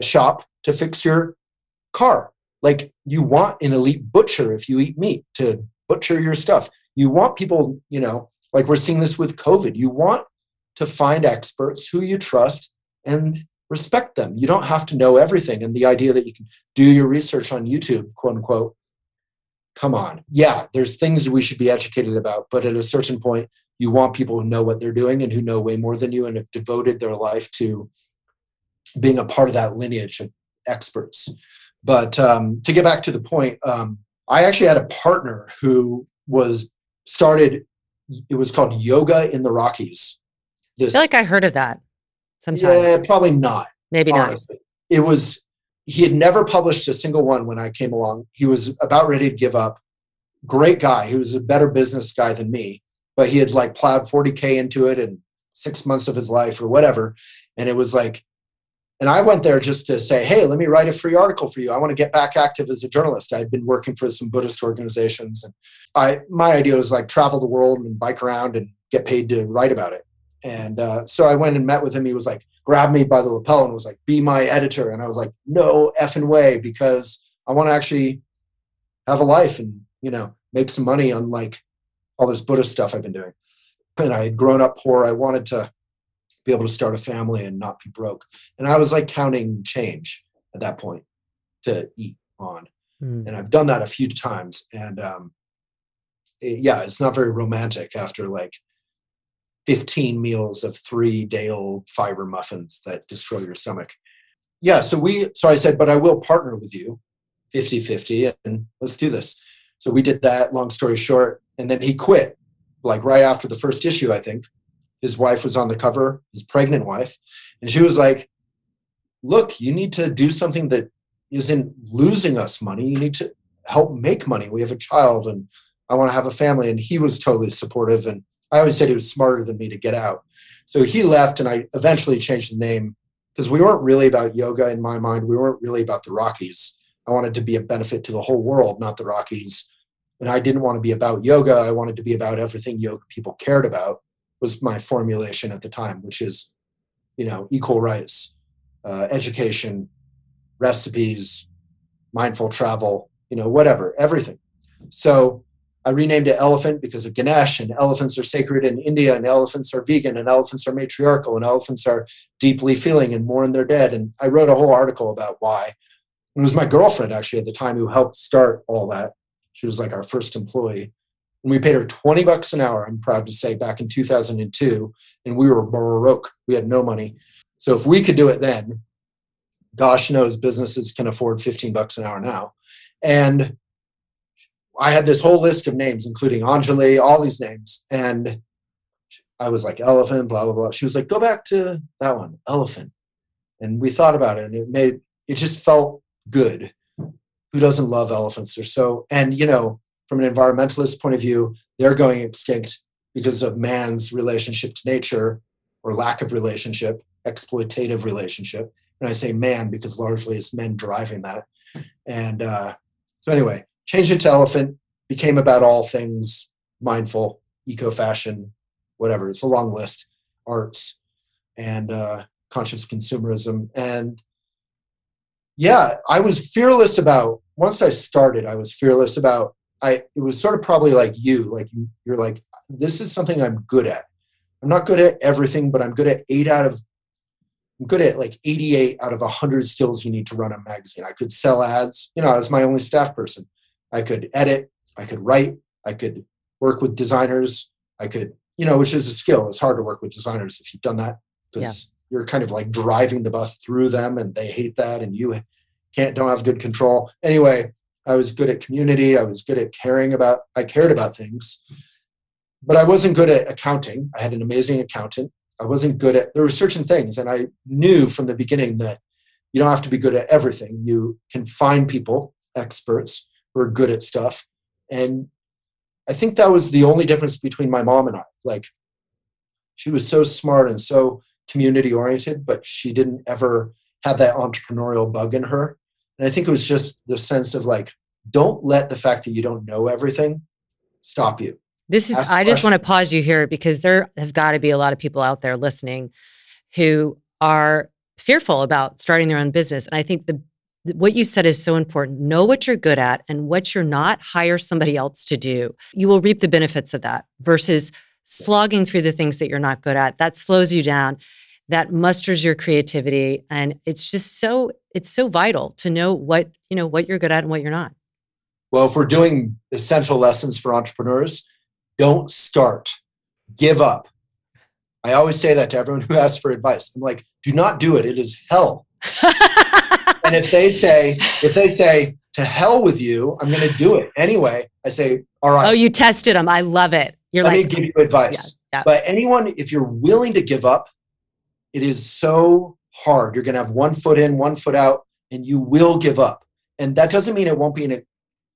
shop to fix your car. Like you want an elite butcher if you eat meat to butcher your stuff. You want people, you know, like we're seeing this with COVID. You want to find experts who you trust and respect them. You don't have to know everything. And the idea that you can do your research on YouTube, quote unquote, come on. Yeah, there's things we should be educated about, but at a certain point, you want people who know what they're doing and who know way more than you and have devoted their life to being a part of that lineage of experts. But um, to get back to the point, um, I actually had a partner who was started. It was called Yoga in the Rockies. This, I feel like I heard of that. Sometime. Yeah, probably not. Maybe honestly. not. It was. He had never published a single one when I came along. He was about ready to give up. Great guy. He was a better business guy than me, but he had like plowed 40k into it in six months of his life or whatever. And it was like and I went there just to say, hey, let me write a free article for you. I want to get back active as a journalist. I'd been working for some Buddhist organizations. And I, my idea was like travel the world and bike around and get paid to write about it. And uh, so I went and met with him. He was like, grabbed me by the lapel and was like, be my editor. And I was like, no effing way, because I want to actually have a life and, you know, make some money on like all this Buddhist stuff I've been doing. And I had grown up poor. I wanted to be able to start a family and not be broke. And I was like counting change at that point to eat on. Mm. And I've done that a few times. And um, it, yeah, it's not very romantic after like 15 meals of three day old fiber muffins that destroy your stomach. Yeah, so we so I said, but I will partner with you 50-50 and let's do this. So we did that, long story short, and then he quit like right after the first issue, I think. His wife was on the cover, his pregnant wife, and she was like, Look, you need to do something that isn't losing us money. You need to help make money. We have a child and I want to have a family. And he was totally supportive. And I always said he was smarter than me to get out. So he left, and I eventually changed the name because we weren't really about yoga in my mind. We weren't really about the Rockies. I wanted to be a benefit to the whole world, not the Rockies. And I didn't want to be about yoga. I wanted to be about everything yoga people cared about. Was my formulation at the time, which is, you know, equal rights, uh, education, recipes, mindful travel, you know, whatever, everything. So I renamed it Elephant because of Ganesh, and elephants are sacred in India, and elephants are vegan, and elephants are matriarchal, and elephants are deeply feeling and mourn their dead. And I wrote a whole article about why. It was my girlfriend actually at the time who helped start all that. She was like our first employee. And we paid her 20 bucks an hour, I'm proud to say, back in 2002. And we were broke. We had no money. So if we could do it then, gosh knows businesses can afford 15 bucks an hour now. And I had this whole list of names, including Anjali, all these names. And I was like, elephant, blah, blah, blah. She was like, go back to that one, elephant. And we thought about it and it made, it just felt good. Who doesn't love elephants? They're so, and you know, from an environmentalist point of view, they're going extinct because of man's relationship to nature or lack of relationship, exploitative relationship. And I say man because largely it's men driving that. And uh, so, anyway, changed it to elephant, became about all things mindful, eco fashion, whatever. It's a long list, arts and uh, conscious consumerism. And yeah, I was fearless about, once I started, I was fearless about, I, it was sort of probably like you, like you, you're like, this is something I'm good at. I'm not good at everything, but I'm good at eight out of I'm good at like 88 out of 100 skills you need to run a magazine. I could sell ads. You know, I was my only staff person. I could edit, I could write, I could work with designers, I could, you know, which is a skill. It's hard to work with designers if you've done that because yeah. you're kind of like driving the bus through them and they hate that and you can't don't have good control. Anyway, I was good at community, I was good at caring about I cared about things. But I wasn't good at accounting. I had an amazing accountant. I wasn't good at there were certain things and I knew from the beginning that you don't have to be good at everything. You can find people, experts who are good at stuff. And I think that was the only difference between my mom and I. Like, she was so smart and so community oriented, but she didn't ever have that entrepreneurial bug in her. And I think it was just the sense of like, don't let the fact that you don't know everything stop you. This is, I just want to pause you here because there have got to be a lot of people out there listening who are fearful about starting their own business. And I think the what you said is so important. Know what you're good at and what you're not, hire somebody else to do. You will reap the benefits of that versus slogging through the things that you're not good at. That slows you down. That musters your creativity and it's just so it's so vital to know what, you know, what you're good at and what you're not. Well, if we're doing essential lessons for entrepreneurs, don't start. Give up. I always say that to everyone who asks for advice. I'm like, do not do it. It is hell. and if they say, if they say, to hell with you, I'm going to do it anyway. I say, all right. Oh, you tested them. I love it. You're Let like, me give you advice. Yeah, yeah. But anyone, if you're willing to give up, it is so hard. You're going to have one foot in, one foot out, and you will give up. And that doesn't mean it won't be a,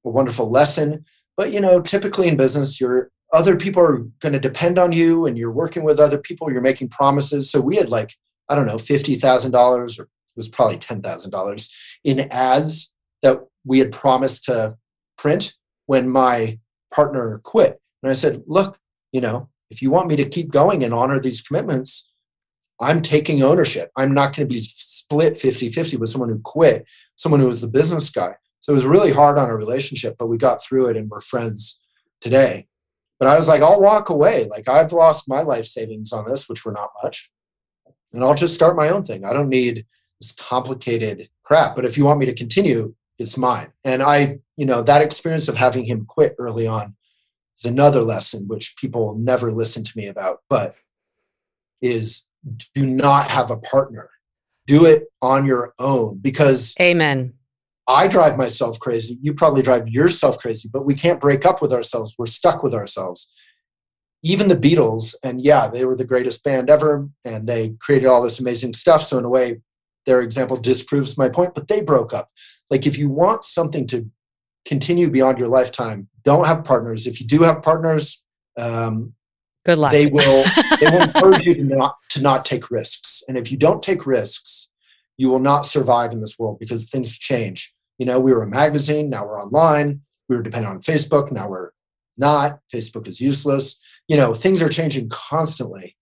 wonderful lesson. But you know, typically in business, you're other people are going to depend on you, and you're working with other people. You're making promises. So we had like I don't know, fifty thousand dollars or it was probably $10,000 in ads that we had promised to print when my partner quit. And I said, look, you know, if you want me to keep going and honor these commitments, I'm taking ownership. I'm not going to be split 50 50 with someone who quit, someone who was the business guy. So it was really hard on our relationship, but we got through it and we're friends today. But I was like, I'll walk away. Like I've lost my life savings on this, which were not much. And I'll just start my own thing. I don't need this complicated crap. But if you want me to continue, it's mine. And I, you know, that experience of having him quit early on is another lesson which people never listen to me about. But is do not have a partner. Do it on your own because Amen. I drive myself crazy. You probably drive yourself crazy, but we can't break up with ourselves. We're stuck with ourselves. Even the Beatles, and yeah, they were the greatest band ever, and they created all this amazing stuff. So, in a way, their example disproves my point, but they broke up. Like, if you want something to continue beyond your lifetime, don't have partners. If you do have partners, um, Good luck. they will they will encourage you to not to not take risks. And if you don't take risks, you will not survive in this world because things change. You know, we were a magazine, now we're online. We were dependent on Facebook, now we're not. Facebook is useless. You know, things are changing constantly.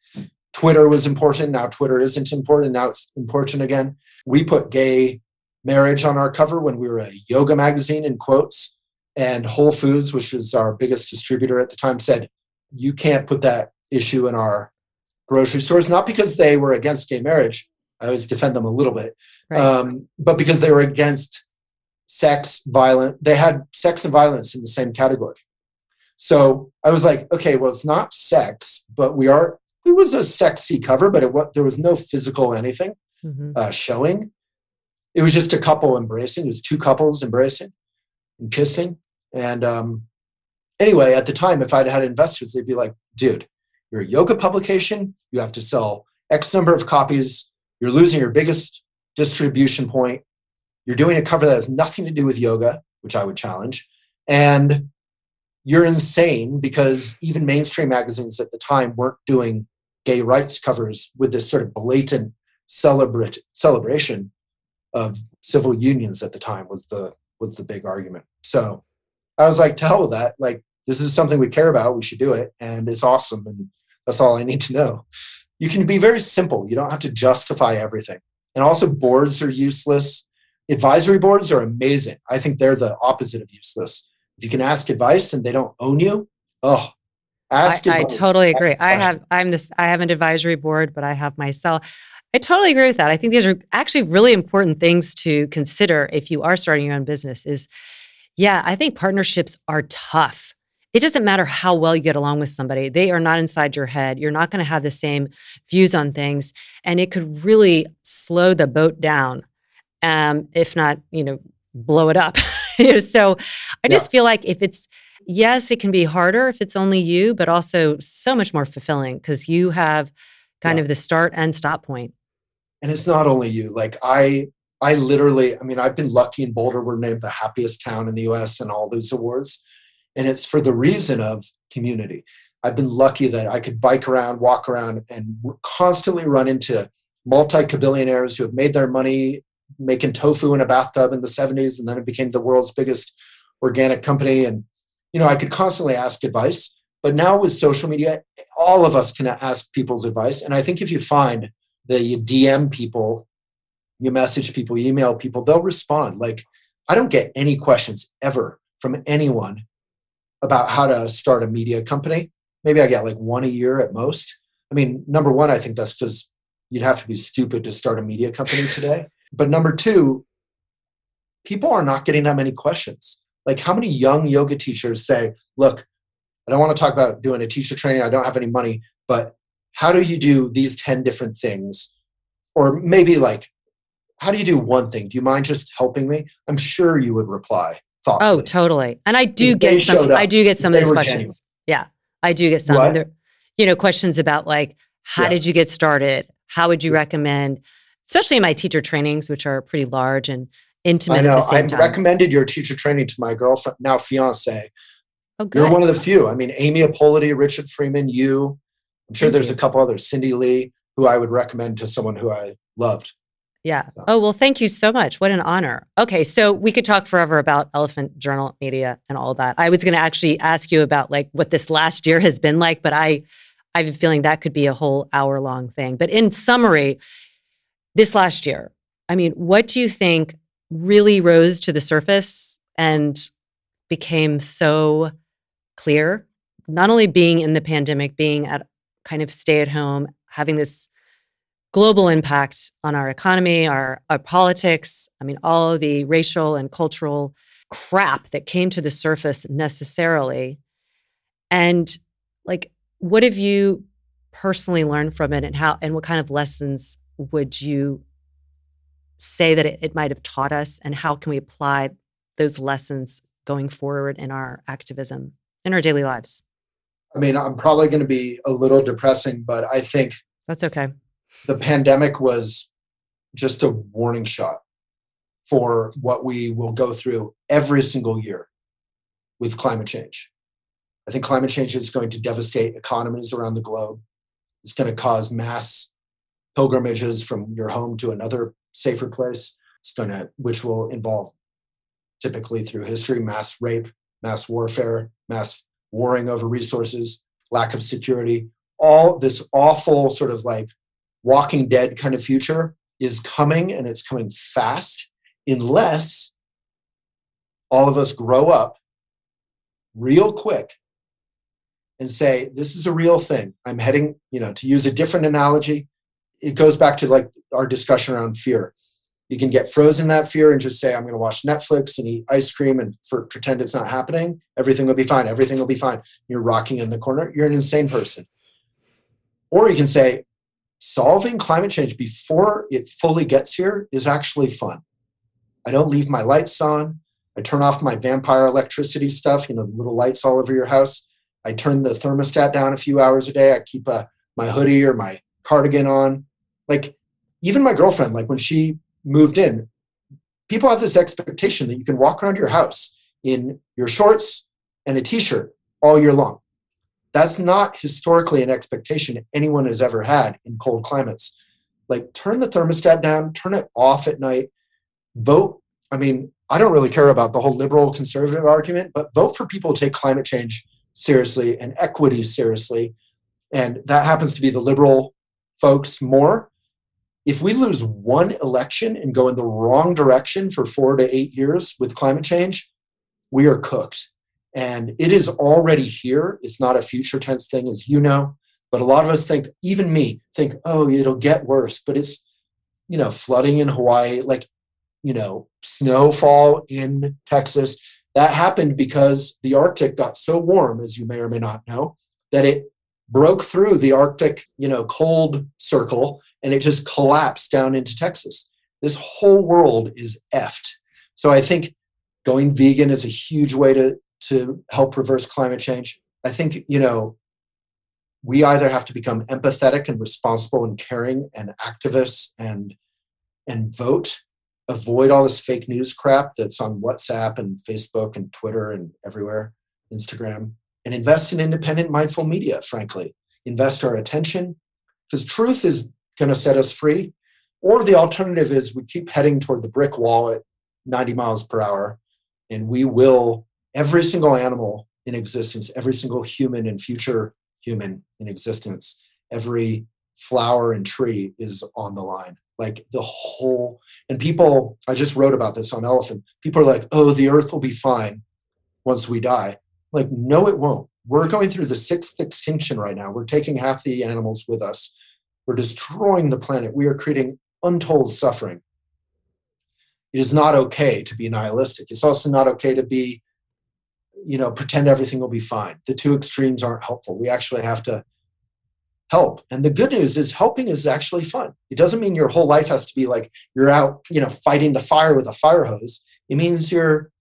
Twitter was important, now Twitter isn't important, now it's important again. We put gay marriage on our cover when we were a yoga magazine in quotes. And Whole Foods, which was our biggest distributor at the time, said, you can't put that issue in our grocery stores, not because they were against gay marriage. I always defend them a little bit, Right. um, but because they were against sex, violent. They had sex and violence in the same category. So I was like, okay, well, it's not sex, but we are. It was a sexy cover, but it was, there was no physical anything Mhm. uh, showing. It was just a couple embracing. It was two couples embracing and kissing. And um, anyway, at the time, if I'd had investors, they'd be like, dude, you're a yoga publication. You have to sell X number of copies. You're losing your biggest distribution point. You're doing a cover that has nothing to do with yoga, which I would challenge. And you're insane because even mainstream magazines at the time weren't doing gay rights covers with this sort of blatant celebration of civil unions at the time was the was the big argument. So I was like, to hell with that. Like this is something we care about. We should do it, and it's awesome. And that's all I need to know. You can be very simple. You don't have to justify everything. And also, boards are useless. Advisory boards are amazing. I think they're the opposite of useless. If you can ask advice and they don't own you, oh, I, ask I advice. totally Ask agree. I have I'm this I have an advisory board, but I have myself. I totally agree with that. I think these are actually really important things to consider if you are starting your own business is yeah, I think partnerships are tough. It doesn't matter how well you get along with somebody. They are not inside your head. You're not going to have the same views on things and it could really slow the boat down. Um if not, you know, blow it up. You know, so I just feel like if it's yes, it can be harder if it's only you, but also so much more fulfilling because you have kind Yeah. of the start and stop point. and it's not only you like i i literally i mean i've been lucky in boulder we're named the happiest town in the us and all those awards and it's for the reason of community. I've been lucky that i could bike around walk around and constantly run into multi-billionaires who have made their money making tofu in a bathtub in the 70s and then it became the world's biggest organic company. And you know i could constantly ask advice. But now with social media all of us can ask people's advice. And i think if you find that you DM people, you message people, you email people, they'll respond. Like, I don't get any questions ever from anyone about how to start a media company. Maybe I get like one a year at most. I mean, number one, I think that's because you'd have to be stupid to start a media company today. But number two, people are not getting that many questions. Like, how many young yoga teachers say, Look, I don't want to talk about doing a teacher training, I don't have any money, but how do you do these 10 different things or maybe like how do you do one thing do you mind just helping me i'm sure you would reply Oh, totally. And I do get some I do get some of those questions. genuine. Yeah. I do get some. What? You know, questions about like how Yeah. did you get started? How would you Yeah. recommend, especially in my teacher trainings, which are pretty large and intimate i know i time. recommended your teacher training to my girlfriend now fiance oh, you're one of the few i mean amy ippoliti richard freeman you i'm sure Thank there's you. a couple others cyndi lee who i would recommend to someone who i loved Yeah. So- Oh, well, thank you so much. What an honor. Okay. So we could talk forever about Elephant Journal Media and all that. I was going to actually ask you about like what this last year has been like, but I, I have a feeling that could be a whole hour long thing. But in summary, this last year, I mean, what do you think really rose to the surface and became so clear? Not only being in the pandemic, being at kind of stay at home, having this global impact on our economy, our, our politics. I mean, all of the racial and cultural crap that came to the surface necessarily. And like, what have you personally learned from it and how and what kind of lessons would you say that it, it might have taught us and how can we apply those lessons going forward in our activism in our daily lives i mean i'm probably going to be a little depressing but i think that's okay the pandemic was just a warning shot for what we will go through every single year with climate change I think climate change is going to devastate economies around the globe. It's going to cause mass pilgrimages from your home to another safer place. It's going to, which will involve typically through history, mass rape, mass warfare, mass warring over resources, lack of security. All this awful sort of like walking dead kind of future is coming and it's coming fast unless all of us grow up real quick and say, this is a real thing. I'm heading, you know, to use a different analogy, it goes back to like our discussion around fear. You can get frozen that fear and just say, I'm going to watch Netflix and eat ice cream and for, pretend it's not happening. Everything will be fine. Everything will be fine. You're rocking in the corner. You're an insane person. Or you can say, solving climate change before it fully gets here is actually fun. I don't leave my lights on. I turn off my vampire electricity stuff, you know, little lights all over your house. I turn the thermostat down a few hours a day. I keep uh, my hoodie or my cardigan on. Like even my girlfriend, like when she moved in, people have this expectation that you can walk around your house in your shorts and a t-shirt all year long. That's not historically an expectation anyone has ever had in cold climates. Like turn the thermostat down, turn it off at night, vote. I mean, I don't really care about the whole liberal conservative argument, but vote for people to take climate change seriously and equity seriously. And that happens to be the liberal folks more. If we lose one election and go in the wrong direction for four to eight years with climate change, we are cooked. And it is already here. It's not a future tense thing, as you know. But a lot of us think, even me, think, oh, it'll get worse. But it's, you know, flooding in Hawaii, like, you know, snowfall in Texas. That happened because the Arctic got so warm, as you may or may not know, that it broke through the Arctic, you know, cold circle and it just collapsed down into Texas. This whole world is effed. So I think going vegan is a huge way to to help reverse climate change. I think, you know, we either have to become empathetic and responsible and caring and activists and and vote avoid all this fake news crap that's on WhatsApp and Facebook and Twitter and everywhere, Instagram, and invest in independent, mindful media, frankly. Invest our attention because truth is going to set us free. Or the alternative is we keep heading toward the brick wall at 90 miles per hour, and we will, every single animal in existence, every single human and future human in existence, every flower and tree is on the line like the whole and people i just wrote about this on elephant people are like oh the earth will be fine once we die. Like no it won't. We're going through the sixth extinction right now. We're taking half the animals with us. We're destroying the planet. We are creating untold suffering. It is not okay to be nihilistic. It's also not okay to be you know pretend everything will be fine the two extremes aren't helpful we actually have to help. And the good news is helping is actually fun. It doesn't mean your whole life has to be like you're out, you know, fighting the fire with a fire hose. It means you're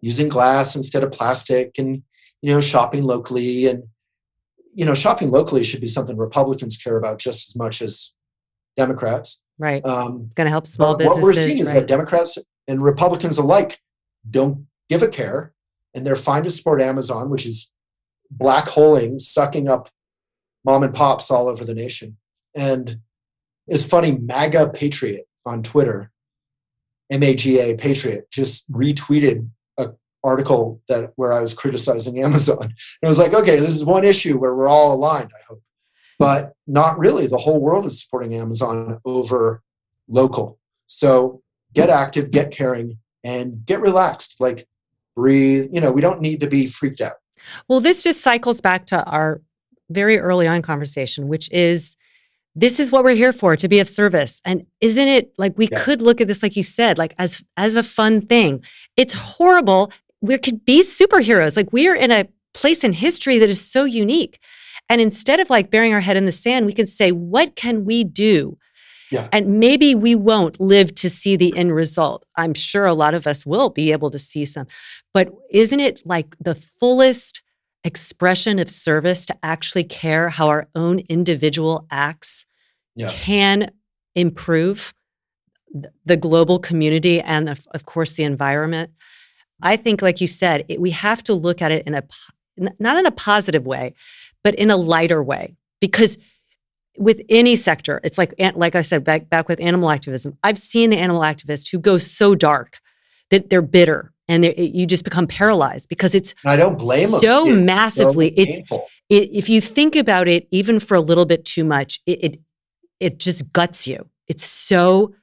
using glass instead of plastic and you know shopping locally and you know shopping locally should be something republicans care about just as much as democrats right um, it's going to help small businesses what we're seeing is right. that democrats and republicans alike don't give a care and they're fine to support amazon which is black holing sucking up mom and pops all over the nation. And it's funny, MAGA Patriot on Twitter, MAGA Patriot, just retweeted a article that where I was criticizing Amazon. And it was like, okay, this is one issue where we're all aligned, I hope. But not really. The whole world is supporting Amazon over local. So get active, get caring, and get relaxed. Like breathe. You know, we don't need to be freaked out. Well, this just cycles back to our very early on conversation, which is this is what we're here for to be of service and isn't it like we yeah. could look at this like you said like as as a fun thing it's horrible we could be superheroes like we are in a place in history that is so unique And instead of like burying our head in the sand, we can say, what can we do? Yeah. And maybe we won't live to see the end result. I'm sure a lot of us will be able to see some. But isn't it like the fullest expression of service to actually care how our own individual acts Yeah. can improve the global community and, of, of course, the environment? I think, like you said, it, we have to look at it in a not in a positive way, but in a lighter way. Because with any sector, it's like like I said back back with animal activism. I've seen the animal activists who go so dark that they're bitter and they you just become paralyzed because it's I don't blame them. so It's massively. it's it, if you think about it even for a little bit too much it, it it just guts you it's so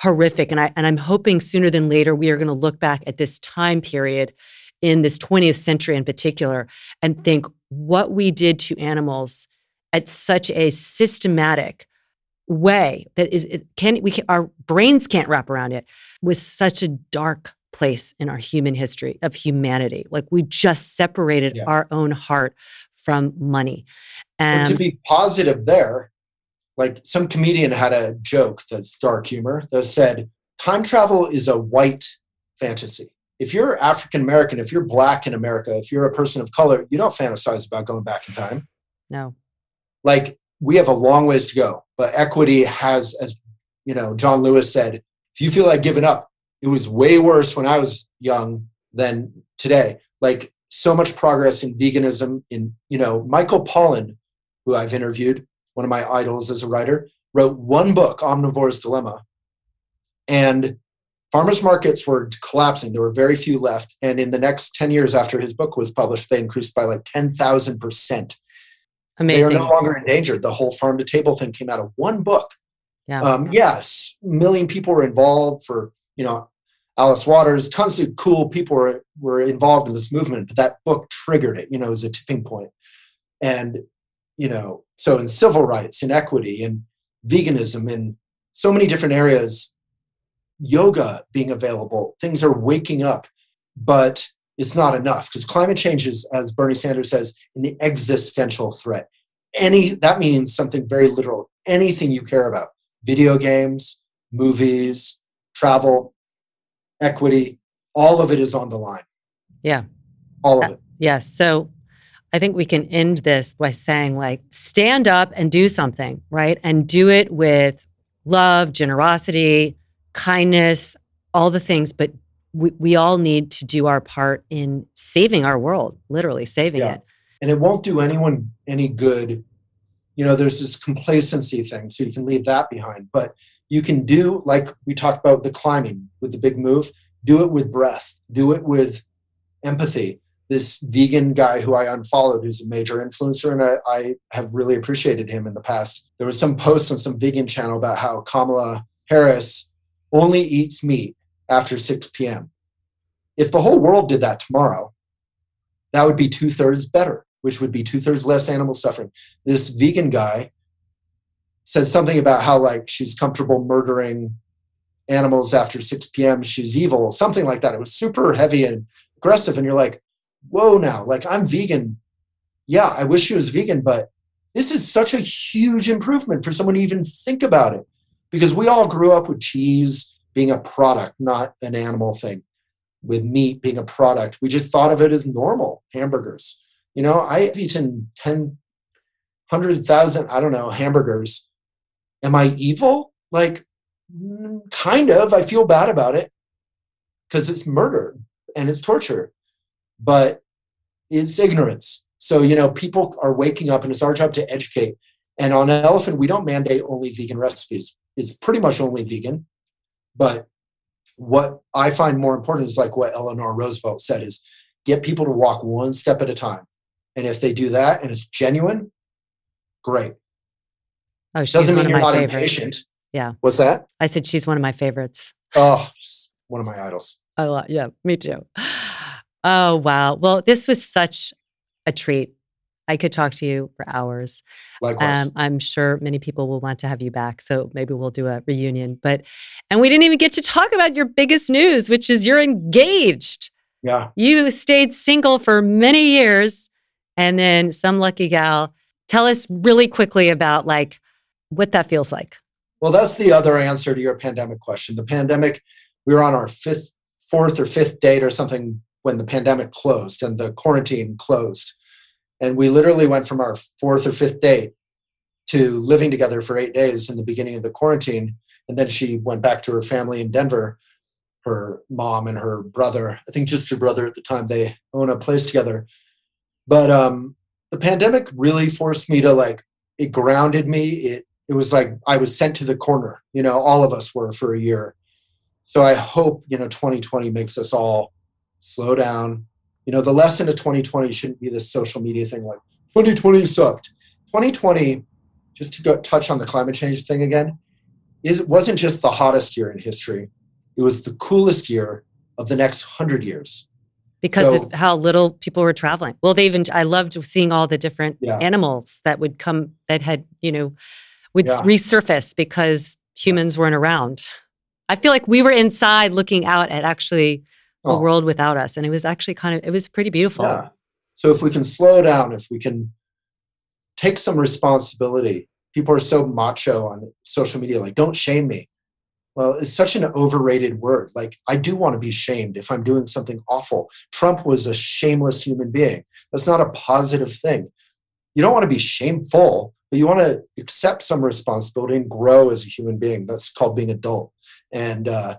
horrific and i and i'm hoping sooner than later we are going to look back at this time period in this 20th century in particular and think what we did to animals at such a systematic way that is it can we can, our brains can't wrap around it was such a dark place in our human history of humanity like we just separated Yeah. our own heart from money and to be positive there, like some comedian had a joke that's dark humor that said, time travel is a white fantasy. If you're African American, if you're black in America, if you're a person of color, you don't fantasize about going back in time. no like we have a long ways to go but equity has as you know john lewis said if you feel like giving up it was way worse when i was young than today. Like so much progress in veganism in you know michael pollan who i've interviewed one of my idols as a writer wrote one book omnivore's dilemma and farmers markets were collapsing. There were very few left and in the next 10 years after his book was published they increased by like 10,000% Amazing. They are no longer endangered. The whole farm to table thing came out of one book. Yeah. Um, yes, million people were involved for you know Alice Waters. Tons of cool people were were involved in this movement, but that book triggered it. You know, as a tipping point, and you know, so in civil rights, in equity, in veganism, in so many different areas, yoga being available, things are waking up, but it's not enough because climate change is, as Bernie Sanders says, an existential threat. Any that means something very literal. Anything you care about, video games, movies, travel, equity, all of it is on the line. yeah All of uh, it. Yes. So I think we can end this by saying, like, stand up and do something, right? And do it with love, generosity, kindness, all the things. But we, we all need to do our part in saving our world, literally saving Yeah. it. and it won't do anyone any good. You know, there's this complacency thing, so you can leave that behind. But you can do, like we talked about the climbing with the big move, do it with breath, do it with empathy. This vegan guy who I unfollowed, who's a major influencer, and I, I have really appreciated him in the past. There was some post on some vegan channel about how Kamala Harris only eats meat after 6 p.m. If the whole world did that tomorrow, that would be two thirds better, which would be two thirds less animal suffering. This vegan guy said something about how like she's comfortable murdering animals after 6 p.m. She's evil, something like that. It was super heavy and aggressive, and you're like, whoa, now like I'm vegan. Yeah, I wish she was vegan, but this is such a huge improvement for someone to even think about it because we all grew up with cheese being a product, not an animal thing with meat being a product. We just thought of it as normal hamburgers. You know, I've eaten 10, 100,000, I don't know, hamburgers. Am I evil? Like, mm, kind of. I feel bad about it because it's murder and it's torture, but it's ignorance. So, you know, people are waking up and it's our job to educate. And on Elephant, we don't mandate only vegan recipes. It's pretty much only vegan. But what I find more important is like what Eleanor Roosevelt said is get people to walk one step at a time. And if they do that and it's genuine, great. Oh, she's Doesn't one mean of you're my not favorites. impatient. Yeah. What's that? I said she's one of my favorites. Oh, she's one of my idols. I love, yeah, me too. Oh, wow. Well, this was such a treat. I could talk to you for hours. Likewise. Um, I'm sure many people will want to have you back. So maybe we'll do a reunion. But, and we didn't even get to talk about your biggest news, which is you're engaged. yeah. You stayed single for many years. And then some lucky gal Tell us really quickly about like what that feels like. Well, that's the other answer to your pandemic question. The pandemic, we were on our fifth, fourth or fifth date or something when the pandemic closed and the quarantine closed. And we literally went from our fourth or fifth date to living together for eight days in the beginning of the quarantine. And then she went back to her family in Denver. Her mom and her brother, I think just her brother at the time, they own a place together. But um, the pandemic really forced me to like, it grounded me. It it was like I was sent to the corner. You know, all of us were for a year. So I hope you know 2020 makes us all slow down. You know, the lesson of 2020 shouldn't be this social media thing like 2020 sucked. 2020 just to go touch on the climate change thing again, is it wasn't just the hottest year in history. It was the coolest year of the next hundred years. Because so, of how little people were traveling. Well, they even I loved seeing all the different yeah. animals that would come that had, you know, would yeah. resurface because humans weren't around. I feel like we were inside looking out at actually a oh. world without us. And it was actually kind of it was pretty beautiful. Yeah. So if we can slow down, if we can take some responsibility. People are so macho on social media, like, don't shame me. Well, it's such an overrated word. Like, I do want to be shamed if I'm doing something awful. Trump was a shameless human being. That's not a positive thing. You don't want to be shameful, but you want to accept some responsibility and grow as a human being. That's called being adult. And uh,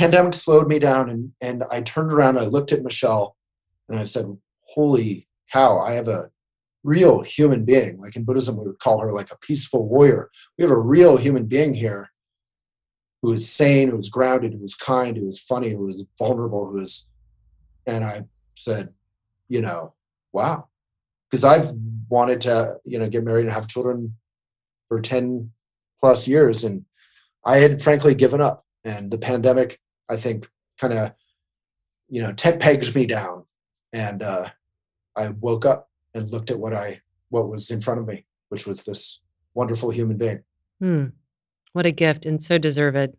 pandemic slowed me down, and and I turned around. I looked at Michelle, and I said, "Holy cow! I have a real human being. Like in Buddhism, we would call her like a peaceful warrior. We have a real human being here who is sane, who is grounded, who is kind, who is funny, who is vulnerable, who is. And I said, you know, wow. Because I've wanted to, you know, get married and have children for 10 plus years. And I had frankly given up. And the pandemic, I think, kind of, you know, tent pegs me down. And uh, I woke up and looked at what I what was in front of me, which was this wonderful human being. Hmm. What a gift and so deserved.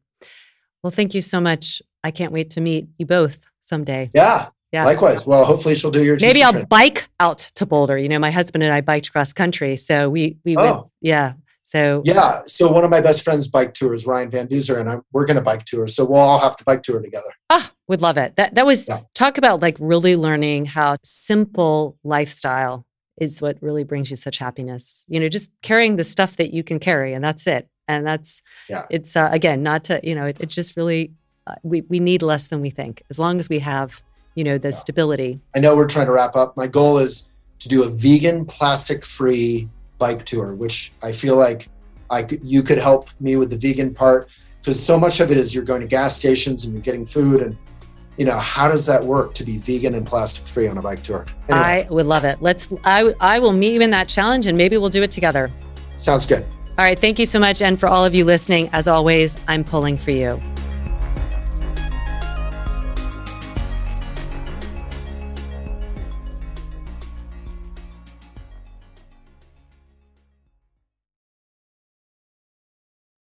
Well, thank you so much. I can't wait to meet you both someday. Yeah. Yeah. Likewise. Well, hopefully she'll do your Maybe I'll bike out to Boulder. You know, my husband and I biked cross country. So we we oh. went yeah. So yeah, so one of my best friends bike tours, Ryan Van Duzer, and I'm, we're going to bike tour. So we'll all have to bike tour together. Ah, would love it. That that was yeah. talk about like really learning how simple lifestyle is what really brings you such happiness. You know, just carrying the stuff that you can carry, and that's it. And that's yeah. It's uh, again not to you know it, it just really uh, we we need less than we think as long as we have you know the yeah. stability. I know we're trying to wrap up. My goal is to do a vegan, plastic free bike tour, which I feel like I could, you could help me with the vegan part because so much of it is you're going to gas stations and you're getting food and you know how does that work to be vegan and plastic free on a bike tour? Anyway. i would love it. Let's i i will meet you in that challenge and maybe we'll do it together. Sounds good. All right. Thank you so much. And for all of you listening as always i'm pulling for you